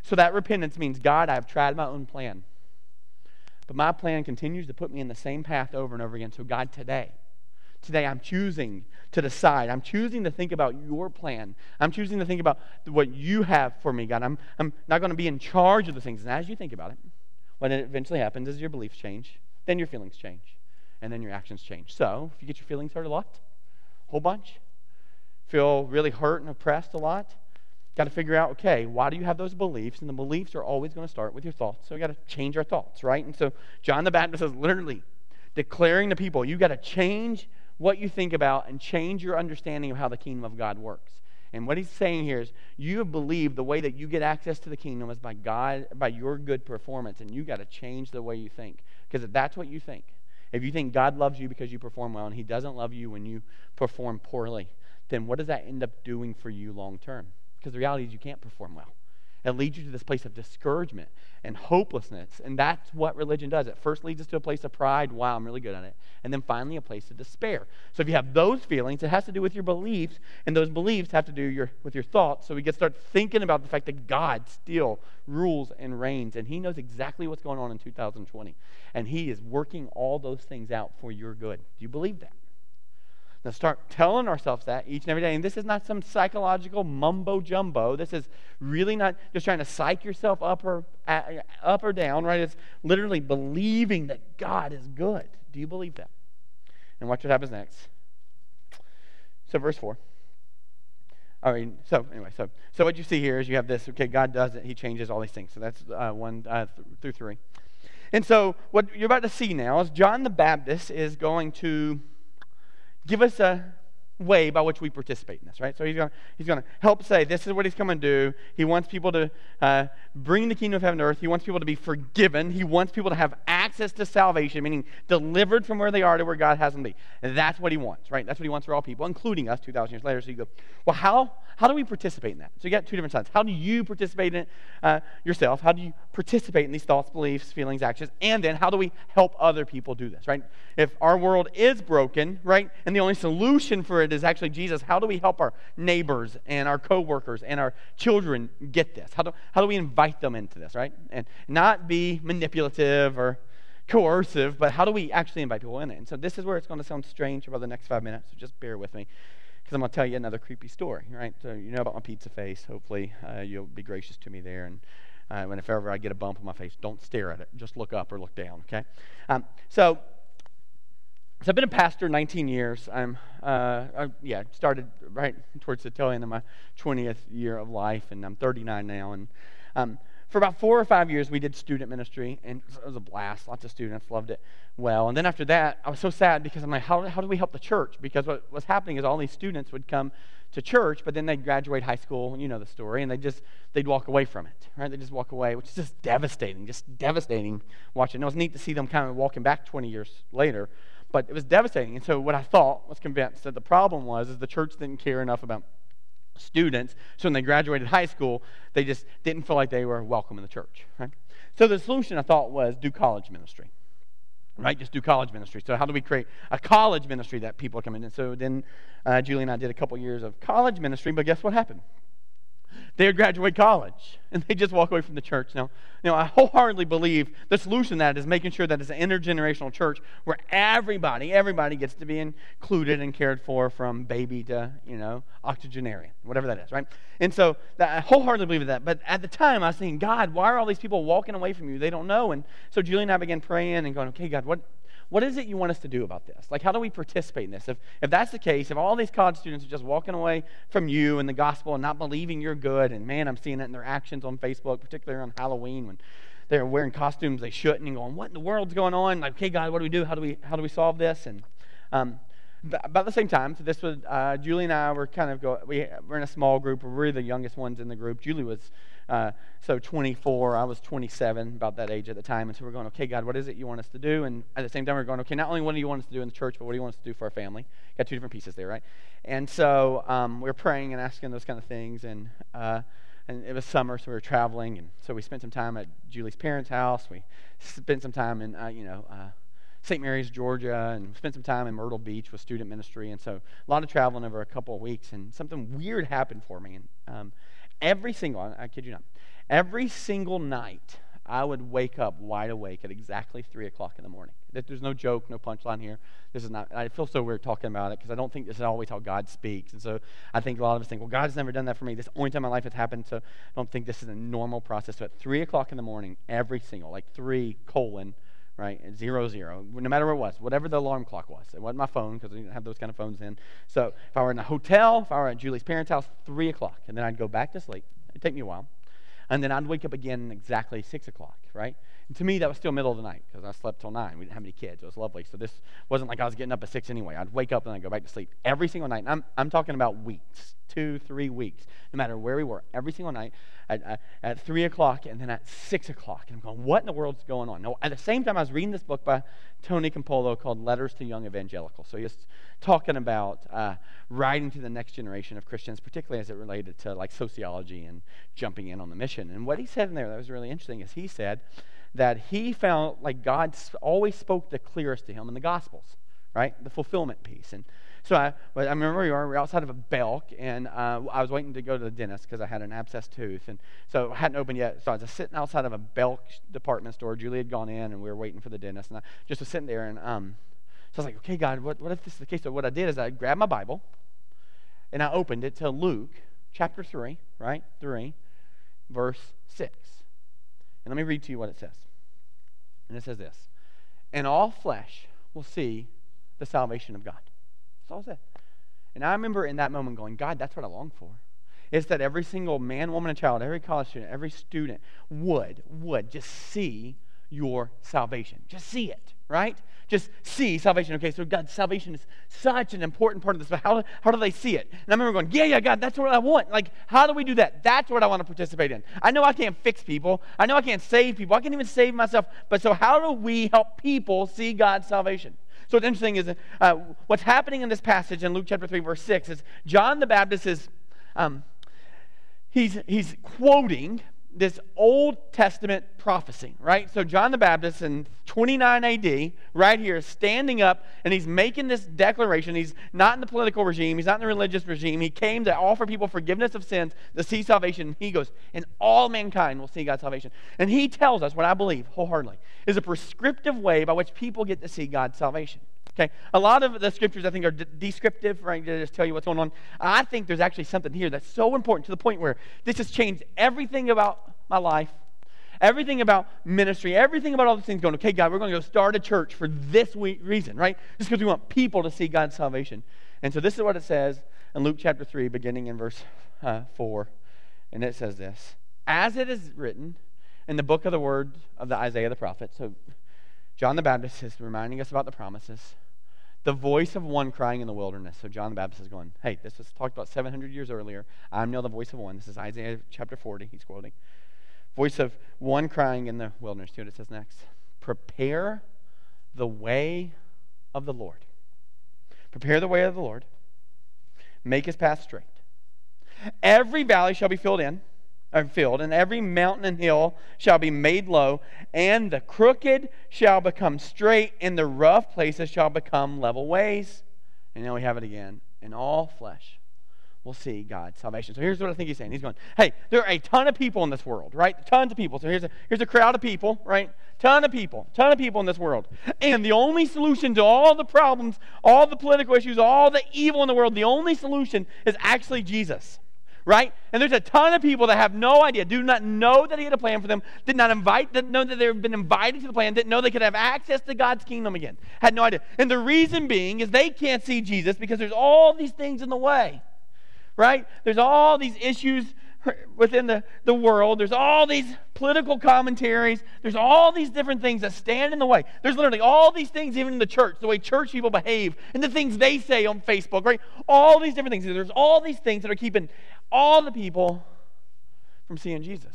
So that repentance means, God, I've tried my own plan. But my plan continues to put me in the same path over and over again. So, God, today, today I'm choosing to decide. I'm choosing to think about your plan. I'm choosing to think about what you have for me, God. I'm, I'm not going to be in charge of the things. And as you think about it, what eventually happens is your beliefs change, then your feelings change, and then your actions change. So, if you get your feelings hurt a lot, a whole bunch, feel really hurt and oppressed a lot, got to figure out, okay, why do you have those beliefs? And the beliefs are always going to start with your thoughts. So we got to change our thoughts, right? And so John the Baptist is literally declaring to people, you got to change what you think about and change your understanding of how the kingdom of God works. And what he's saying here is, you have believed the way that you get access to the kingdom is by God, by your good performance, and you got to change the way you think. Because if that's what you think, if you think God loves you because you perform well and he doesn't love you when you perform poorly, then what does that end up doing for you long term? Because the reality is you can't perform well. It leads you to this place of discouragement and hopelessness. And that's what religion does. It first leads us to a place of pride. Wow, I'm really good at it. And then finally, a place of despair. So if you have those feelings, it has to do with your beliefs. And those beliefs have to do your, with your thoughts. So we get start thinking about the fact that God still rules and reigns. And He knows exactly what's going on in 2020. And He is working all those things out for your good. Do you believe that? Now start telling ourselves that each and every day. And this is not some psychological mumbo jumbo. This is really not just trying to psych yourself up or up or down, right? It's literally believing that God is good. Do you believe that? And watch what happens next. So verse 4. I mean, so anyway, so so what you see here is you have this. Okay, God does it; He changes all these things. So that's uh, one uh, th- through three. And so what you're about to see now is John the Baptist is going to give us a way by which we participate in this, right? So he's going he's gonna help say this is what he's coming to do. He wants people to uh, bring the kingdom of heaven to earth. He wants people to be forgiven. He wants people to have access to salvation, meaning delivered from where they are to where God has them be. And that's what he wants, right? That's what he wants for all people, including us 2,000 years later. So you go, well, how, how do we participate in that? So you got two different sides. How do you participate in it uh, yourself? How do you participate in these thoughts, beliefs, feelings, actions? And then how do we help other people do this, right? If our world is broken, right, and the only solution for it is actually Jesus, how do we help our neighbors and our coworkers and our children get this? How do, how do we invite them into this, right? And not be manipulative or coercive, but how do we actually invite people in it? And so this is where it's going to sound strange for the next five minutes, so just bear with me because I'm going to tell you another creepy story, right? So you know about my pizza face. Hopefully, uh, you'll be gracious to me there. And uh, when if ever I get a bump on my face, don't stare at it. Just look up or look down, okay? Um, so so I've been a pastor 19 years. I'm, uh, I, yeah, started right towards the tail end of my 20th year of life, and I'm 39 now. And um, for about four or five years, we did student ministry, and it was a blast. Lots of students loved it well. And then after that, I was so sad because I'm like, how, how do we help the church? Because what was happening is all these students would come to church, but then they'd graduate high school, and you know the story, and they just they'd walk away from it, right? They just walk away, which is just devastating, just devastating watching. It was neat to see them kind of walking back 20 years later but it was devastating. And so what I thought was convinced that the problem was is the church didn't care enough about students. So when they graduated high school, they just didn't feel like they were welcome in the church. Right? So the solution I thought was do college ministry. Right, just do college ministry. So how do we create a college ministry that people come in? And so then uh, Julie and I did a couple years of college ministry, but guess what happened? They would graduate college and they just walk away from the church. Now, you know, I wholeheartedly believe the solution to that is making sure that it's an intergenerational church where everybody, everybody gets to be included and cared for from baby to, you know, octogenarian, whatever that is, right? And so that, I wholeheartedly believe that. But at the time, I was thinking, God, why are all these people walking away from you? They don't know. And so Julie and I began praying and going, okay, God, what, what is it you want us to do about this? Like, how do we participate in this? If, if that's the case, if all these college students are just walking away from you and the gospel and not believing you're good, and man, I'm seeing it in their actions on Facebook, particularly on Halloween when they're wearing costumes they shouldn't and going, what in the world's going on? Like, okay, God, what do we do? How do we, how do we solve this? And um, about the same time, so this was, uh, Julie and I were kind of go, we, we're in a small group. We're the youngest ones in the group. Julie was uh, so 24, I was 27, about that age at the time. And so we're going, okay, God, what is it you want us to do? And at the same time, we're going, okay, not only what do you want us to do in the church, but what do you want us to do for our family? Got two different pieces there, right? And so um, we are praying and asking those kind of things. And, uh, and it was summer, so we were traveling. And so we spent some time at Julie's parents' house. We spent some time in, uh, you know, uh, St. Mary's, Georgia, and spent some time in Myrtle Beach with student ministry. And so a lot of traveling over a couple of weeks. And something weird happened for me. And um, every single, I kid you not, every single night, I would wake up wide awake at exactly 3 o'clock in the morning. There's no joke, no punchline here. This is not, I feel so weird talking about it because I don't think this is always how God speaks. And so I think a lot of us think, well, God's never done that for me. This only time in my life has happened, so I don't think this is a normal process. So at 3 o'clock in the morning, every single, like 3 colon, right? Zero, zero, no matter what it was, whatever the alarm clock was. It wasn't my phone because we didn't have those kind of phones then. So if I were in a hotel, if I were at Julie's parents' house, 3 o'clock, and then I'd go back to sleep. It'd take me a while. And then I'd wake up again exactly 6 o'clock, right? And to me, that was still middle of the night because I slept till 9. We didn't have any kids. It was lovely. So this wasn't like I was getting up at 6 anyway. I'd wake up and I'd go back to sleep every single night. And I'm, I'm talking about weeks, two, three weeks, no matter where we were, every single night at, at, at 3 o'clock and then at 6 o'clock. And I'm going, what in the world's going on? No, at the same time, I was reading this book by Tony Campolo called Letters to Young Evangelicals. So he's talking about uh, writing to the next generation of Christians, particularly as it related to like sociology and jumping in on the mission. And what he said in there that was really interesting is he said that he found like God always spoke the clearest to him in the Gospels, right? The fulfillment piece. And so I, I remember we were, outside of a Belk, and uh, I was waiting to go to the dentist because I had an abscessed tooth, and so it hadn't opened yet. So I was sitting outside of a Belk department store. Julie had gone in, and we were waiting for the dentist, and I just was sitting there, and um, so I was like, okay, God, what, what if this is the case? So what I did is I grabbed my Bible, and I opened it to Luke chapter three, right, three, verse six, and let me read to you what it says. And it says this: "And all flesh will see the salvation of God." That's all it said. And I remember in that moment going, God, that's what I long for. It's that every single man, woman, and child, every college student, every student would, would just see your salvation. Just see it, right? Just see salvation. Okay, so God, salvation is such an important part of this, but how, how do they see it? And I remember going, yeah, yeah, God, that's what I want. Like, how do we do that? That's what I want to participate in. I know I can't fix people. I know I can't save people. I can't even save myself. But so how do we help people see God's salvation? So what's interesting is uh, what's happening in this passage in Luke chapter 3, verse 6 is John the Baptist is, um, he's, he's quoting this Old Testament prophecy, right? So John the Baptist in 29 AD, right here, standing up and he's making this declaration. He's not in the political regime, he's not in the religious regime. He came to offer people forgiveness of sins, to see salvation. He goes, and all mankind will see God's salvation. And he tells us what I believe wholeheartedly is a prescriptive way by which people get to see God's salvation. Okay, a lot of the scriptures I think are de- descriptive, right? To just tell you what's going on. I think there's actually something here that's so important to the point where this has changed everything about my life, everything about ministry, everything about all these things. Going, okay, God, we're going to go start a church for this reason, right? Just because we want people to see God's salvation. And so this is what it says in Luke chapter three, beginning in verse uh, four, and it says this: As it is written in the book of the word of the Isaiah the prophet. So John the Baptist is reminding us about the promises the voice of one crying in the wilderness. So John the Baptist is going, hey, this was talked about 700 years earlier. I'm now the voice of one. This is Isaiah chapter 40, he's quoting. Voice of one crying in the wilderness. See what it says next? Prepare the way of the Lord. Prepare the way of the Lord. Make his path straight. Every valley shall be filled in filled, and every mountain and hill shall be made low, and the crooked shall become straight, and the rough places shall become level ways. And now we have it again. And all flesh will see God's salvation. So here's what I think he's saying. He's going, hey, there are a ton of people in this world, right? Tons of people. So here's a, here's a crowd of people, right? Ton of people, ton of people in this world. And the only solution to all the problems, all the political issues, all the evil in the world, the only solution is actually Jesus right? And there's a ton of people that have no idea, do not know that he had a plan for them, did not invite, didn't know that they've been invited to the plan, didn't know they could have access to God's kingdom again. Had no idea. And the reason being is they can't see Jesus because there's all these things in the way, right? There's all these issues within the, the world. There's all these political commentaries. There's all these different things that stand in the way. There's literally all these things, even in the church, the way church people behave, and the things they say on Facebook, right? All these different things. There's all these things that are keeping all the people from seeing Jesus.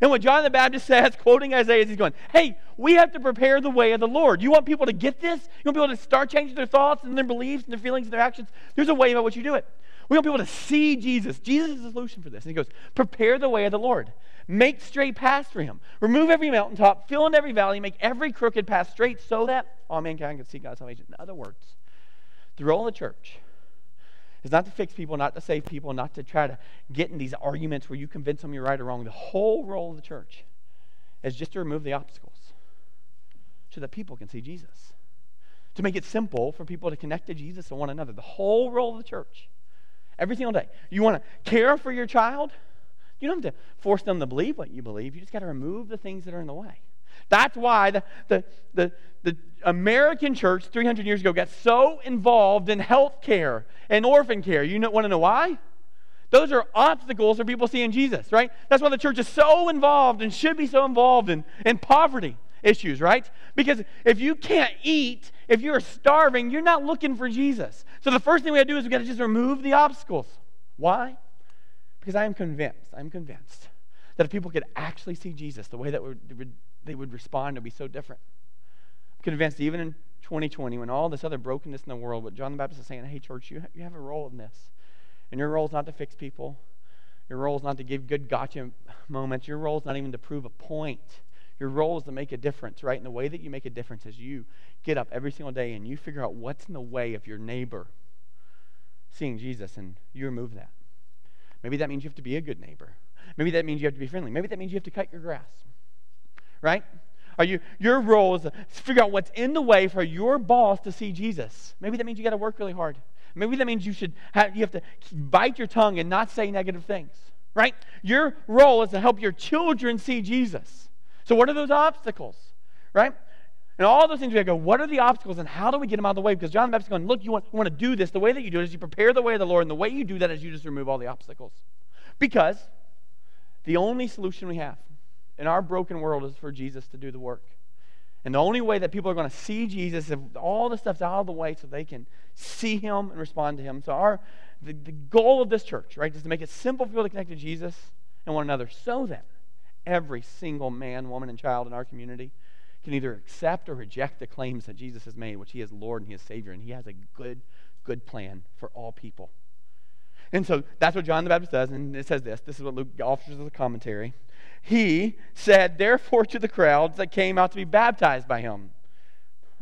And what John the Baptist says, quoting Isaiah, is he's going, Hey, we have to prepare the way of the Lord. You want people to get this? You want people to start changing their thoughts and their beliefs and their feelings and their actions? There's a way about which you do it. We want people to see Jesus. Jesus is the solution for this. And he goes, Prepare the way of the Lord. Make straight paths for him. Remove every mountaintop, fill in every valley, make every crooked path straight so that all mankind can see God's salvation. In other words, role of the church is not to fix people, not to save people, not to try to get in these arguments where you convince them you're right or wrong. The whole role of the church is just to remove the obstacles so that people can see Jesus. To make it simple for people to connect to Jesus and one another. The whole role of the church every single day. You want to care for your child? You don't have to force them to believe what you believe. You just got to remove the things that are in the way. That's why the, the, the, the American church 300 years ago got so involved in health care and orphan care. You know, want to know why? Those are obstacles for people seeing Jesus, right? That's why the church is so involved and should be so involved in, in poverty issues, right? Because if you can't eat, if you're starving, you're not looking for Jesus. So the first thing we got to do is we got to just remove the obstacles. Why? Because I am convinced, I'm convinced that if people could actually see Jesus, the way that we would, they would respond would be so different. I'm convinced even in 2020, when all this other brokenness in the world, what John the Baptist is saying, hey, church, you, you have a role in this. And your role is not to fix people. Your role is not to give good gotcha moments. Your role is not even to prove a point. Your role is to make a difference, right? And the way that you make a difference is you get up every single day and you figure out what's in the way of your neighbor seeing Jesus and you remove that. Maybe that means you have to be a good neighbor. Maybe that means you have to be friendly. Maybe that means you have to cut your grass. Right? Are you your role is to figure out what's in the way for your boss to see Jesus. Maybe that means you got to work really hard. Maybe that means you should have, you have to bite your tongue and not say negative things. Right? Your role is to help your children see Jesus. So, what are those obstacles? Right? And all those things we go, what are the obstacles and how do we get them out of the way? Because John the Baptist is going, look, you want, you want to do this. The way that you do it is you prepare the way of the Lord, and the way you do that is you just remove all the obstacles. Because the only solution we have in our broken world is for Jesus to do the work. And the only way that people are going to see Jesus if all the stuff's out of the way so they can see him and respond to him. So our the, the goal of this church, right, is to make it simple for people to connect to Jesus and one another so that every single man, woman, and child in our community can either accept or reject the claims that Jesus has made, which he is Lord and he is Savior, and he has a good, good plan for all people. And so that's what John the Baptist does, and it says this. This is what Luke offers as a commentary. He said, therefore, to the crowds that came out to be baptized by him,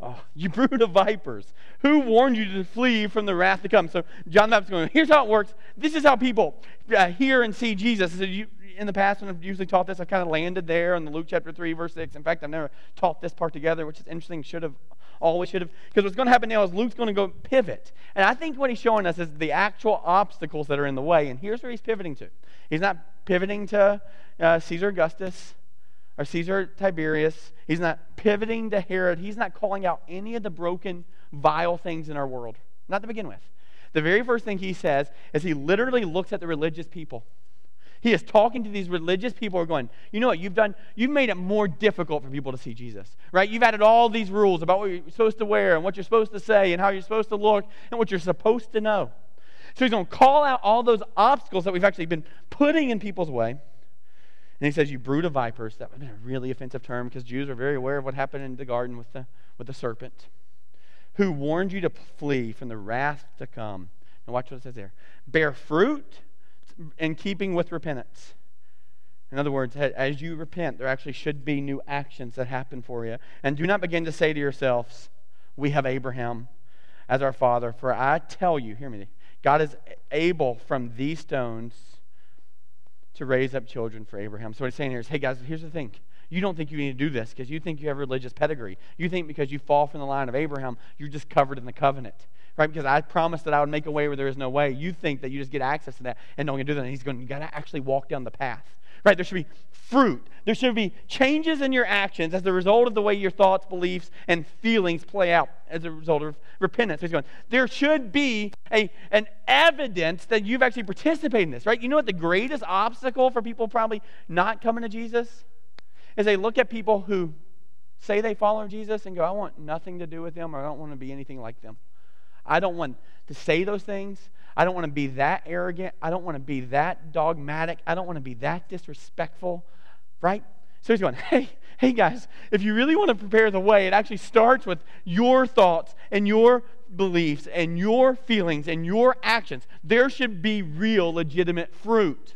Oh, you brood of vipers. Who warned you to flee from the wrath to come? So John the Baptist going, here's how it works. This is how people uh, hear and see Jesus. So you, in the past when I've usually taught this, I've kind of landed there in the Luke chapter 3, verse 6. In fact, I've never taught this part together, which is interesting. Should have, always should have. Because what's going to happen now is Luke's going to go pivot. And I think what he's showing us is the actual obstacles that are in the way. And here's where he's pivoting to. He's not pivoting to uh, Caesar Augustus or Caesar Tiberius. He's not pivoting to Herod. He's not calling out any of the broken, vile things in our world. Not to begin with. The very first thing he says is he literally looks at the religious people. He is talking to these religious people who are going, you know what, you've done, you've made it more difficult for people to see Jesus, right? You've added all these rules about what you're supposed to wear and what you're supposed to say and how you're supposed to look and what you're supposed to know. So he's going to call out all those obstacles that we've actually been putting in people's way. And he says, You brood of vipers. That would have been a really offensive term because Jews are very aware of what happened in the garden with the, with the serpent, who warned you to flee from the wrath to come. Now, watch what it says there. Bear fruit in keeping with repentance. In other words, as you repent, there actually should be new actions that happen for you. And do not begin to say to yourselves, We have Abraham as our father. For I tell you, hear me, God is able from these stones to raise up children for Abraham. So what he's saying here is, hey guys, here's the thing. You don't think you need to do this because you think you have religious pedigree. You think because you fall from the line of Abraham, you're just covered in the covenant. right? Because I promised that I would make a way where there is no way. You think that you just get access to that and don't do that. And he's going, you got to actually walk down the path, right? There should be fruit. There should be changes in your actions as a result of the way your thoughts, beliefs, and feelings play out as a result of repentance. He's going, there should be a, an evidence that you've actually participated in this, right? You know what the greatest obstacle for people probably not coming to Jesus is they look at people who say they follow Jesus and go, I want nothing to do with them or I don't want to be anything like them. I don't want to say those things. I don't want to be that arrogant. I don't want to be that dogmatic. I don't want to be that disrespectful, right? So he's going, hey, hey guys, if you really want to prepare the way, it actually starts with your thoughts and your beliefs and your feelings and your actions. There should be real, legitimate fruit.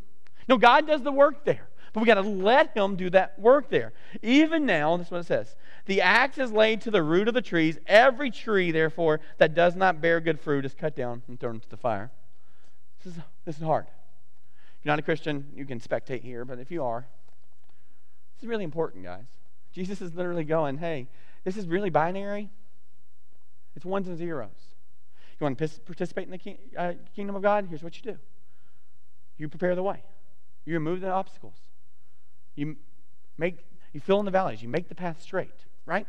No, God does the work there. But we got to let him do that work there. Even now, this is what it says the axe is laid to the root of the trees. Every tree, therefore, that does not bear good fruit is cut down and thrown into the fire. This is, this is hard. If you're not a Christian, you can spectate here, but if you are, this is really important, guys. Jesus is literally going, hey, this is really binary. It's ones and zeros. You want to participate in the uh, kingdom of God? Here's what you do you prepare the way, you remove the obstacles. You make you fill in the valleys, you make the path straight, right?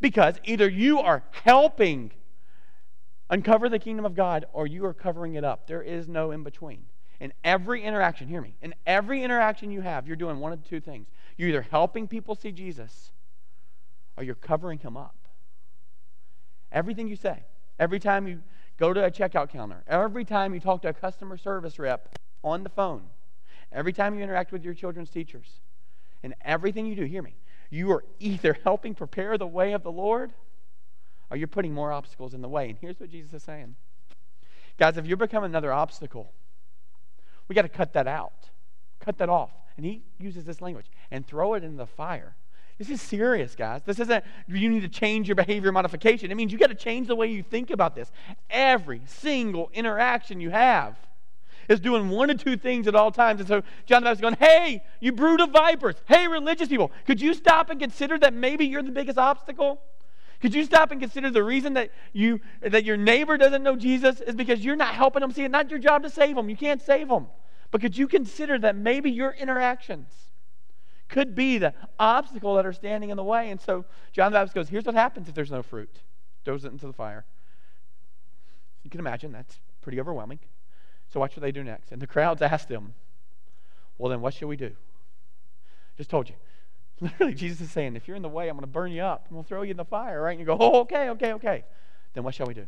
Because either you are helping uncover the kingdom of God or you are covering it up. There is no in between. In every interaction, hear me, in every interaction you have, you're doing one of two things. You're either helping people see Jesus or you're covering him up. Everything you say, every time you go to a checkout counter, every time you talk to a customer service rep on the phone, every time you interact with your children's teachers, and everything you do, hear me, you are either helping prepare the way of the Lord or you're putting more obstacles in the way. And here's what Jesus is saying Guys, if you become another obstacle, we got to cut that out, cut that off. And he uses this language and throw it in the fire. This is serious, guys. This isn't you need to change your behavior modification. It means you got to change the way you think about this. Every single interaction you have is doing one of two things at all times. And so John the Baptist is going, Hey, you brood of vipers. Hey, religious people, could you stop and consider that maybe you're the biggest obstacle? Could you stop and consider the reason that you that your neighbor doesn't know Jesus is because you're not helping them see it? Not your job to save them. You can't save them. But could you consider that maybe your interactions could be the obstacle that are standing in the way? And so John the Baptist goes, Here's what happens if there's no fruit. Throws it into the fire. You can imagine that's pretty overwhelming. So what they do next. And the crowds asked him, Well, then what shall we do? Just told you. Literally, Jesus is saying, If you're in the way, I'm going to burn you up. I'm going to throw you in the fire, right? And you go, Oh, okay, okay, okay. Then what shall we do?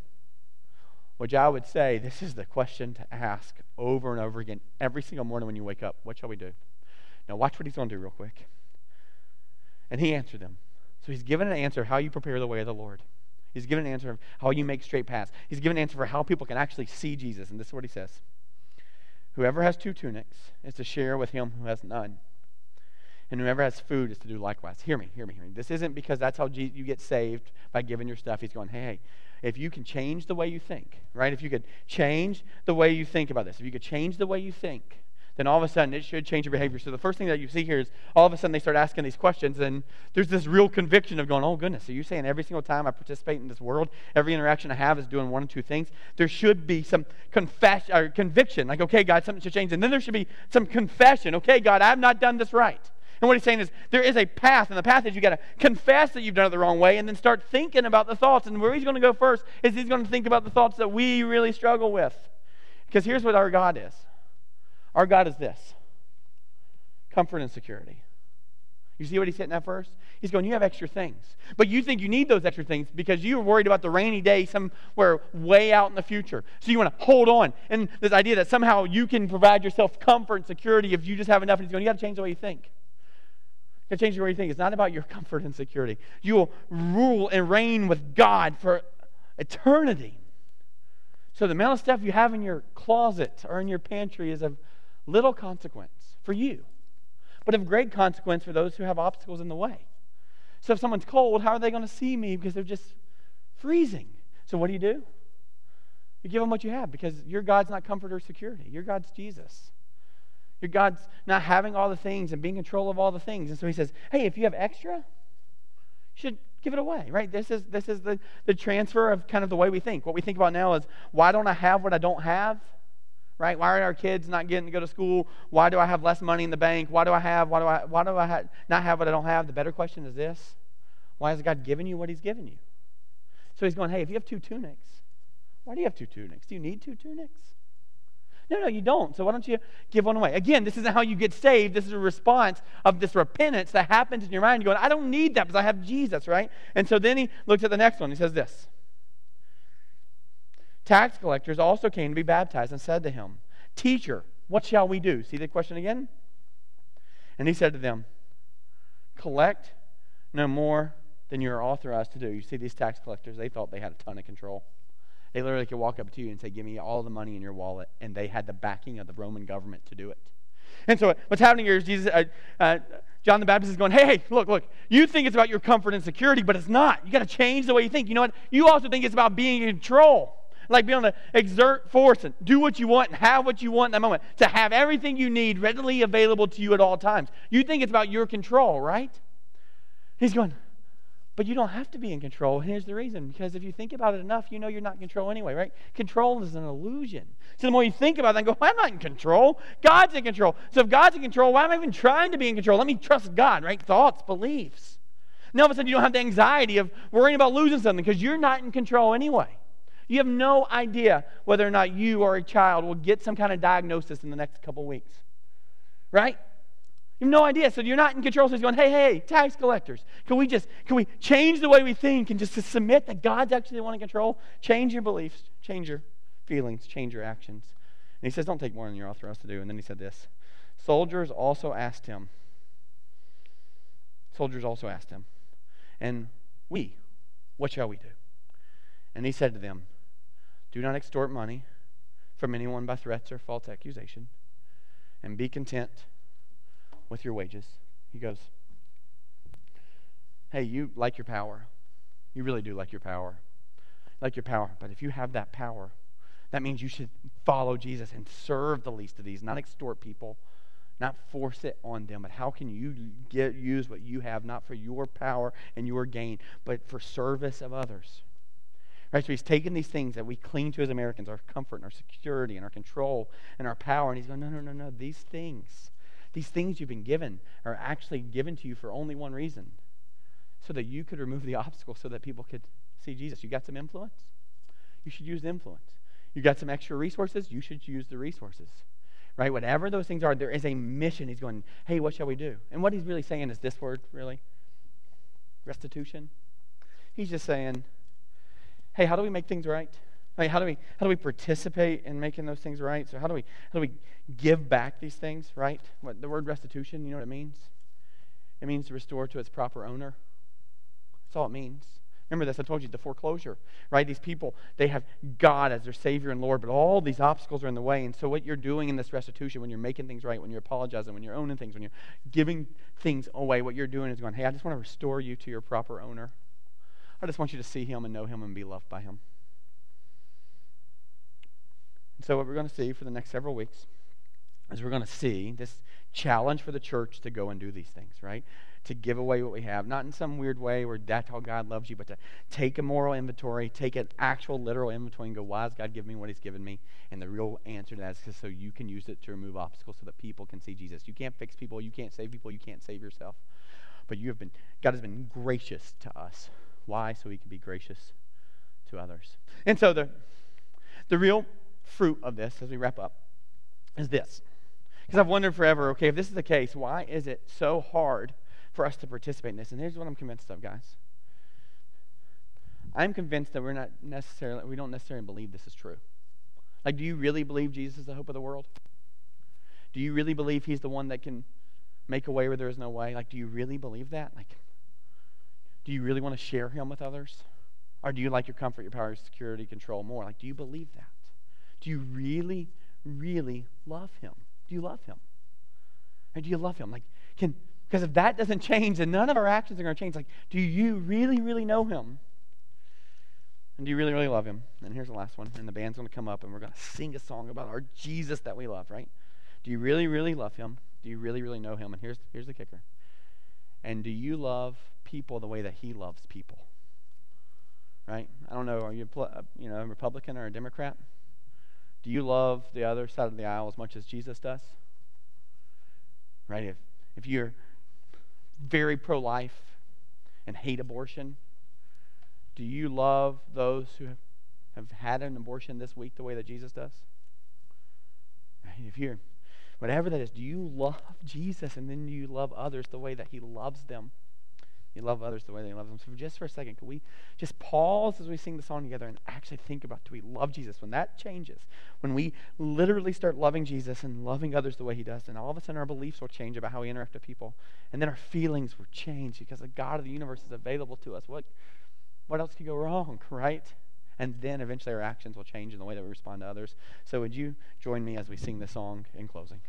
Which I would say this is the question to ask over and over again every single morning when you wake up. What shall we do? Now, watch what he's going to do real quick. And he answered them. So he's given an answer how you prepare the way of the Lord. He's given an answer of how you make straight paths. He's given an answer for how people can actually see Jesus. And this is what he says Whoever has two tunics is to share with him who has none. And whoever has food is to do likewise. Hear me, hear me, hear me. This isn't because that's how you get saved by giving your stuff. He's going, hey, hey, if you can change the way you think, right? If you could change the way you think about this, if you could change the way you think, then all of a sudden it should change your behavior. So the first thing that you see here is all of a sudden they start asking these questions, and there's this real conviction of going, oh goodness, so you're saying every single time I participate in this world, every interaction I have is doing one or two things? There should be some confession or conviction, like, okay, God, something should change. And then there should be some confession, okay, God, I've not done this right. And what he's saying is there is a path, and the path is you got to confess that you've done it the wrong way and then start thinking about the thoughts. And where he's going to go first is he's going to think about the thoughts that we really struggle with. Because here's what our God is our God is this comfort and security. You see what he's hitting at first? He's going, You have extra things. But you think you need those extra things because you're worried about the rainy day somewhere way out in the future. So you want to hold on. And this idea that somehow you can provide yourself comfort and security if you just have enough. And he's going, You got to change the way you think. You got to change the way you think. It's not about your comfort and security. You will rule and reign with God for eternity. So the amount of stuff you have in your closet or in your pantry is of little consequence for you, but of great consequence for those who have obstacles in the way. So if someone's cold, how are they going to see me because they're just freezing? So what do you do? You give them what you have because your God's not comfort or security. Your God's Jesus. Your God's not having all the things and being in control of all the things. And so he says, hey, if you have extra, you should give it away, right? This is, this is the, the transfer of kind of the way we think. What we think about now is why don't I have what I don't have? Right? Why are our kids not getting to go to school? Why do I have less money in the bank? Why do I have? Why do I? Why do I ha- not have what I don't have? The better question is this: Why has God given you what He's given you? So He's going, hey, if you have two tunics, why do you have two tunics? Do you need two tunics? No, no, you don't. So why don't you give one away? Again, this isn't how you get saved. This is a response of this repentance that happens in your mind. You're going, I don't need that because I have Jesus, right? And so then he looks at the next one. He says this Tax collectors also came to be baptized and said to him, Teacher, what shall we do? See the question again? And he said to them, Collect no more than you are authorized to do. You see, these tax collectors, they thought they had a ton of control. They literally could walk up to you and say, Give me all the money in your wallet. And they had the backing of the Roman government to do it. And so what's happening here is Jesus, uh, uh, John the Baptist is going, hey, hey, look, look, you think it's about your comfort and security, but it's not. You got to change the way you think. You know what? You also think it's about being in control. Like being able to exert force and do what you want and have what you want in that moment. To have everything you need readily available to you at all times. You think it's about your control, right? He's going, but you don't have to be in control. And here's the reason because if you think about it enough, you know you're not in control anyway, right? Control is an illusion. So the more you think about it and go, I'm not in control. God's in control. So if God's in control, why am I even trying to be in control? Let me trust God, right? Thoughts, beliefs. Now all of a sudden you don't have the anxiety of worrying about losing something because you're not in control anyway. You have no idea whether or not you or a child will get some kind of diagnosis in the next couple weeks. Right? You have no idea. So you're not in control. So he's going, hey, hey, tax collectors, can we just, can we change the way we think and just to submit that God's actually the one in control? Change your beliefs, change your feelings, change your actions. And he says, don't take more than you're authorized to do. And then he said this Soldiers also asked him, soldiers also asked him, and we, what shall we do? And he said to them, Do not extort money from anyone by threats or false accusation, and be content with your wages. He goes, Hey, you like your power. You really do like your power. Like your power. But if you have that power, that means you should follow Jesus and serve the least of these, not extort people, not force it on them. But how can you get use what you have not for your power and your gain, but for service of others? Right? So he's taken these things that we cling to as Americans, our comfort and our security and our control and our power, and he's going, no, no, no, no. These things these things you've been given are actually given to you for only one reason so that you could remove the obstacle so that people could see Jesus. You got some influence? You should use the influence. You got some extra resources? You should use the resources. Right? Whatever those things are, there is a mission. He's going, hey, what shall we do? And what he's really saying is this word, really restitution. He's just saying, hey, how do we make things right? Like how do we how do we participate in making those things right? So how do we how do we give back these things, right? What the word restitution, you know what it means? It means to restore to its proper owner. That's all it means. Remember this, I told you the foreclosure, right? These people, they have God as their Savior and Lord, but all these obstacles are in the way. And so, what you're doing in this restitution, when you're making things right, when you're apologizing, when you're owning things, when you're giving things away, what you're doing is going, hey, I just want to restore you to your proper owner. I just want you to see Him and know Him and be loved by Him. And so, what we're going to see for the next several weeks is we're going to see this challenge for the church to go and do these things, right? To give away what we have, not in some weird way where that's how God loves you, but to take a moral inventory, take an actual literal inventory, and go, why has God given me what He's given me? And the real answer to that is so you can use it to remove obstacles so that people can see Jesus. You can't fix people, you can't save people, you can't save yourself. But you have been, God has been gracious to us. Why? So He can be gracious to others. And so the, the real fruit of this, as we wrap up, is this. Because I've wondered forever, okay, if this is the case, why is it so hard for us to participate in this? And here's what I'm convinced of, guys. I'm convinced that we're not necessarily, we don't necessarily believe this is true. Like, do you really believe Jesus is the hope of the world? Do you really believe he's the one that can make a way where there is no way? Like, do you really believe that? Like, do you really want to share him with others? Or do you like your comfort, your power, your security, control more? Like, do you believe that? Do you really, really love him? Do you love him? Or do you love him? Like, can because if that doesn't change, then none of our actions are going to change. Like, do you really, really know him? And do you really, really love him? And here's the last one. And the band's going to come up and we're going to sing a song about our Jesus that we love, right? Do you really, really love him? Do you really, really know him? And here's, here's the kicker. And do you love people the way that he loves people? Right? I don't know. Are you, uh, you know, a Republican or a Democrat? Do you love the other side of the aisle as much as Jesus does? Right? If, if you're very pro life and hate abortion, do you love those who have, have had an abortion this week the way that Jesus does? Right? If you're, whatever that is, do you love Jesus and then do you love others the way that he loves them? You love others the way they love them. So, just for a second, can we just pause as we sing the song together and actually think about do we love Jesus? When that changes, when we literally start loving Jesus and loving others the way he does, then all of a sudden our beliefs will change about how we interact with people. And then our feelings will change because the God of the universe is available to us. What, what else could go wrong, right? And then eventually our actions will change in the way that we respond to others. So, would you join me as we sing this song in closing?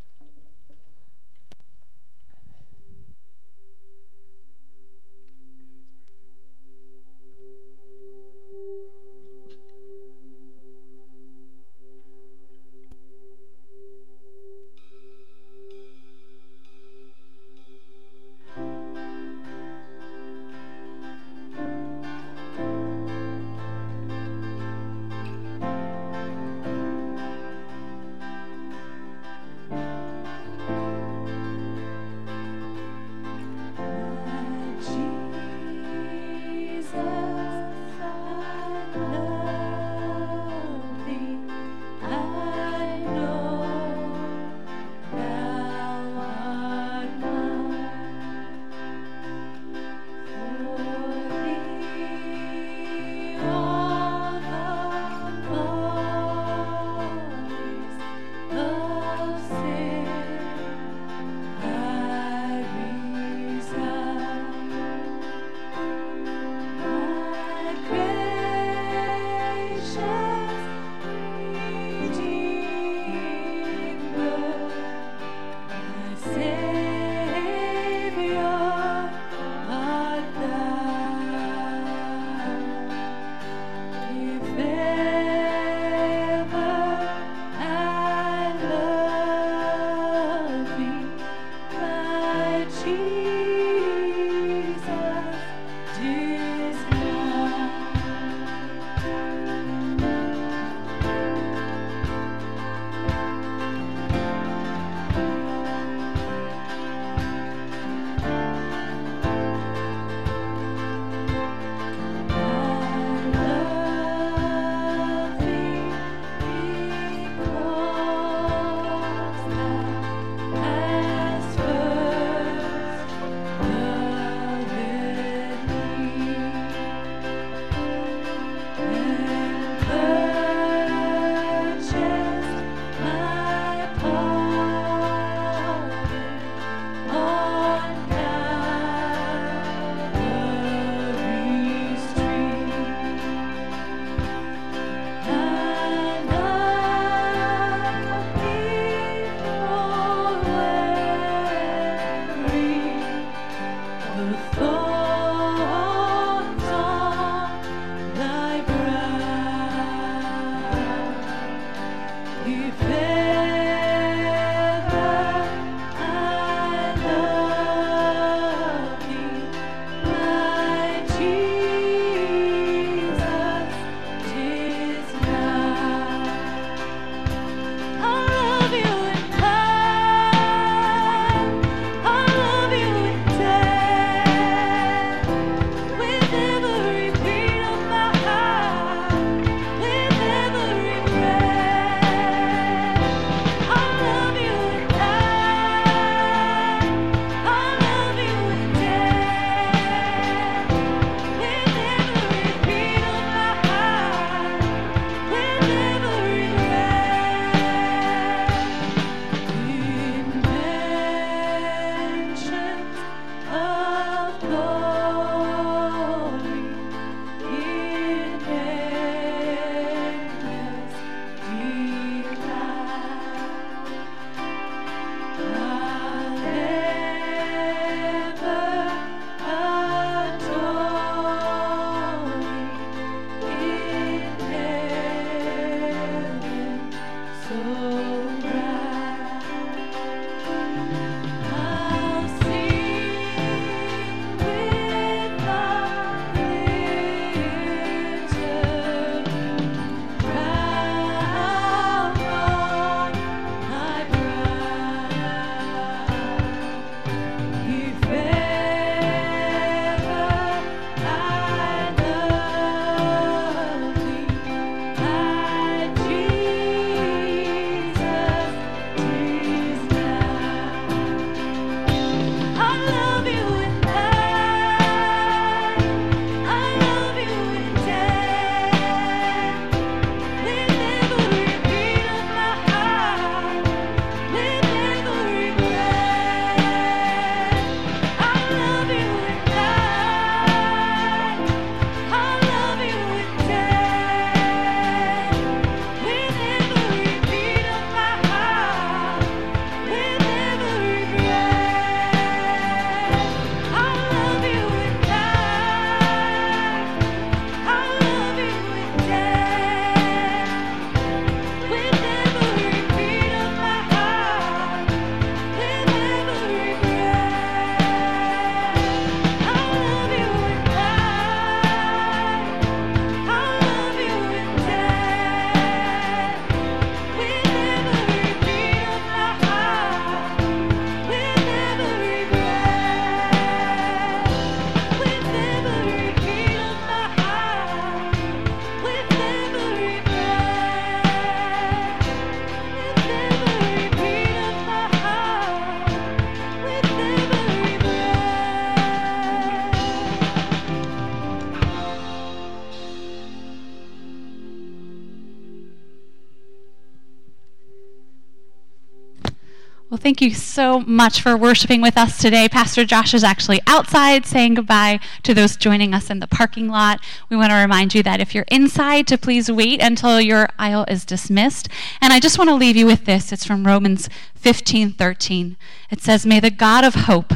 Thank you so much for worshiping with us today. Pastor Josh is actually outside saying goodbye to those joining us in the parking lot. We want to remind you that if you're inside, to please wait until your aisle is dismissed. And I just want to leave you with this. It's from Romans 15 13. It says, May the God of hope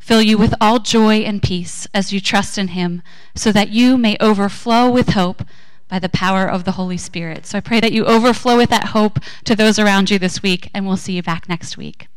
fill you with all joy and peace as you trust in him, so that you may overflow with hope by the power of the Holy Spirit. So I pray that you overflow with that hope to those around you this week, and we'll see you back next week.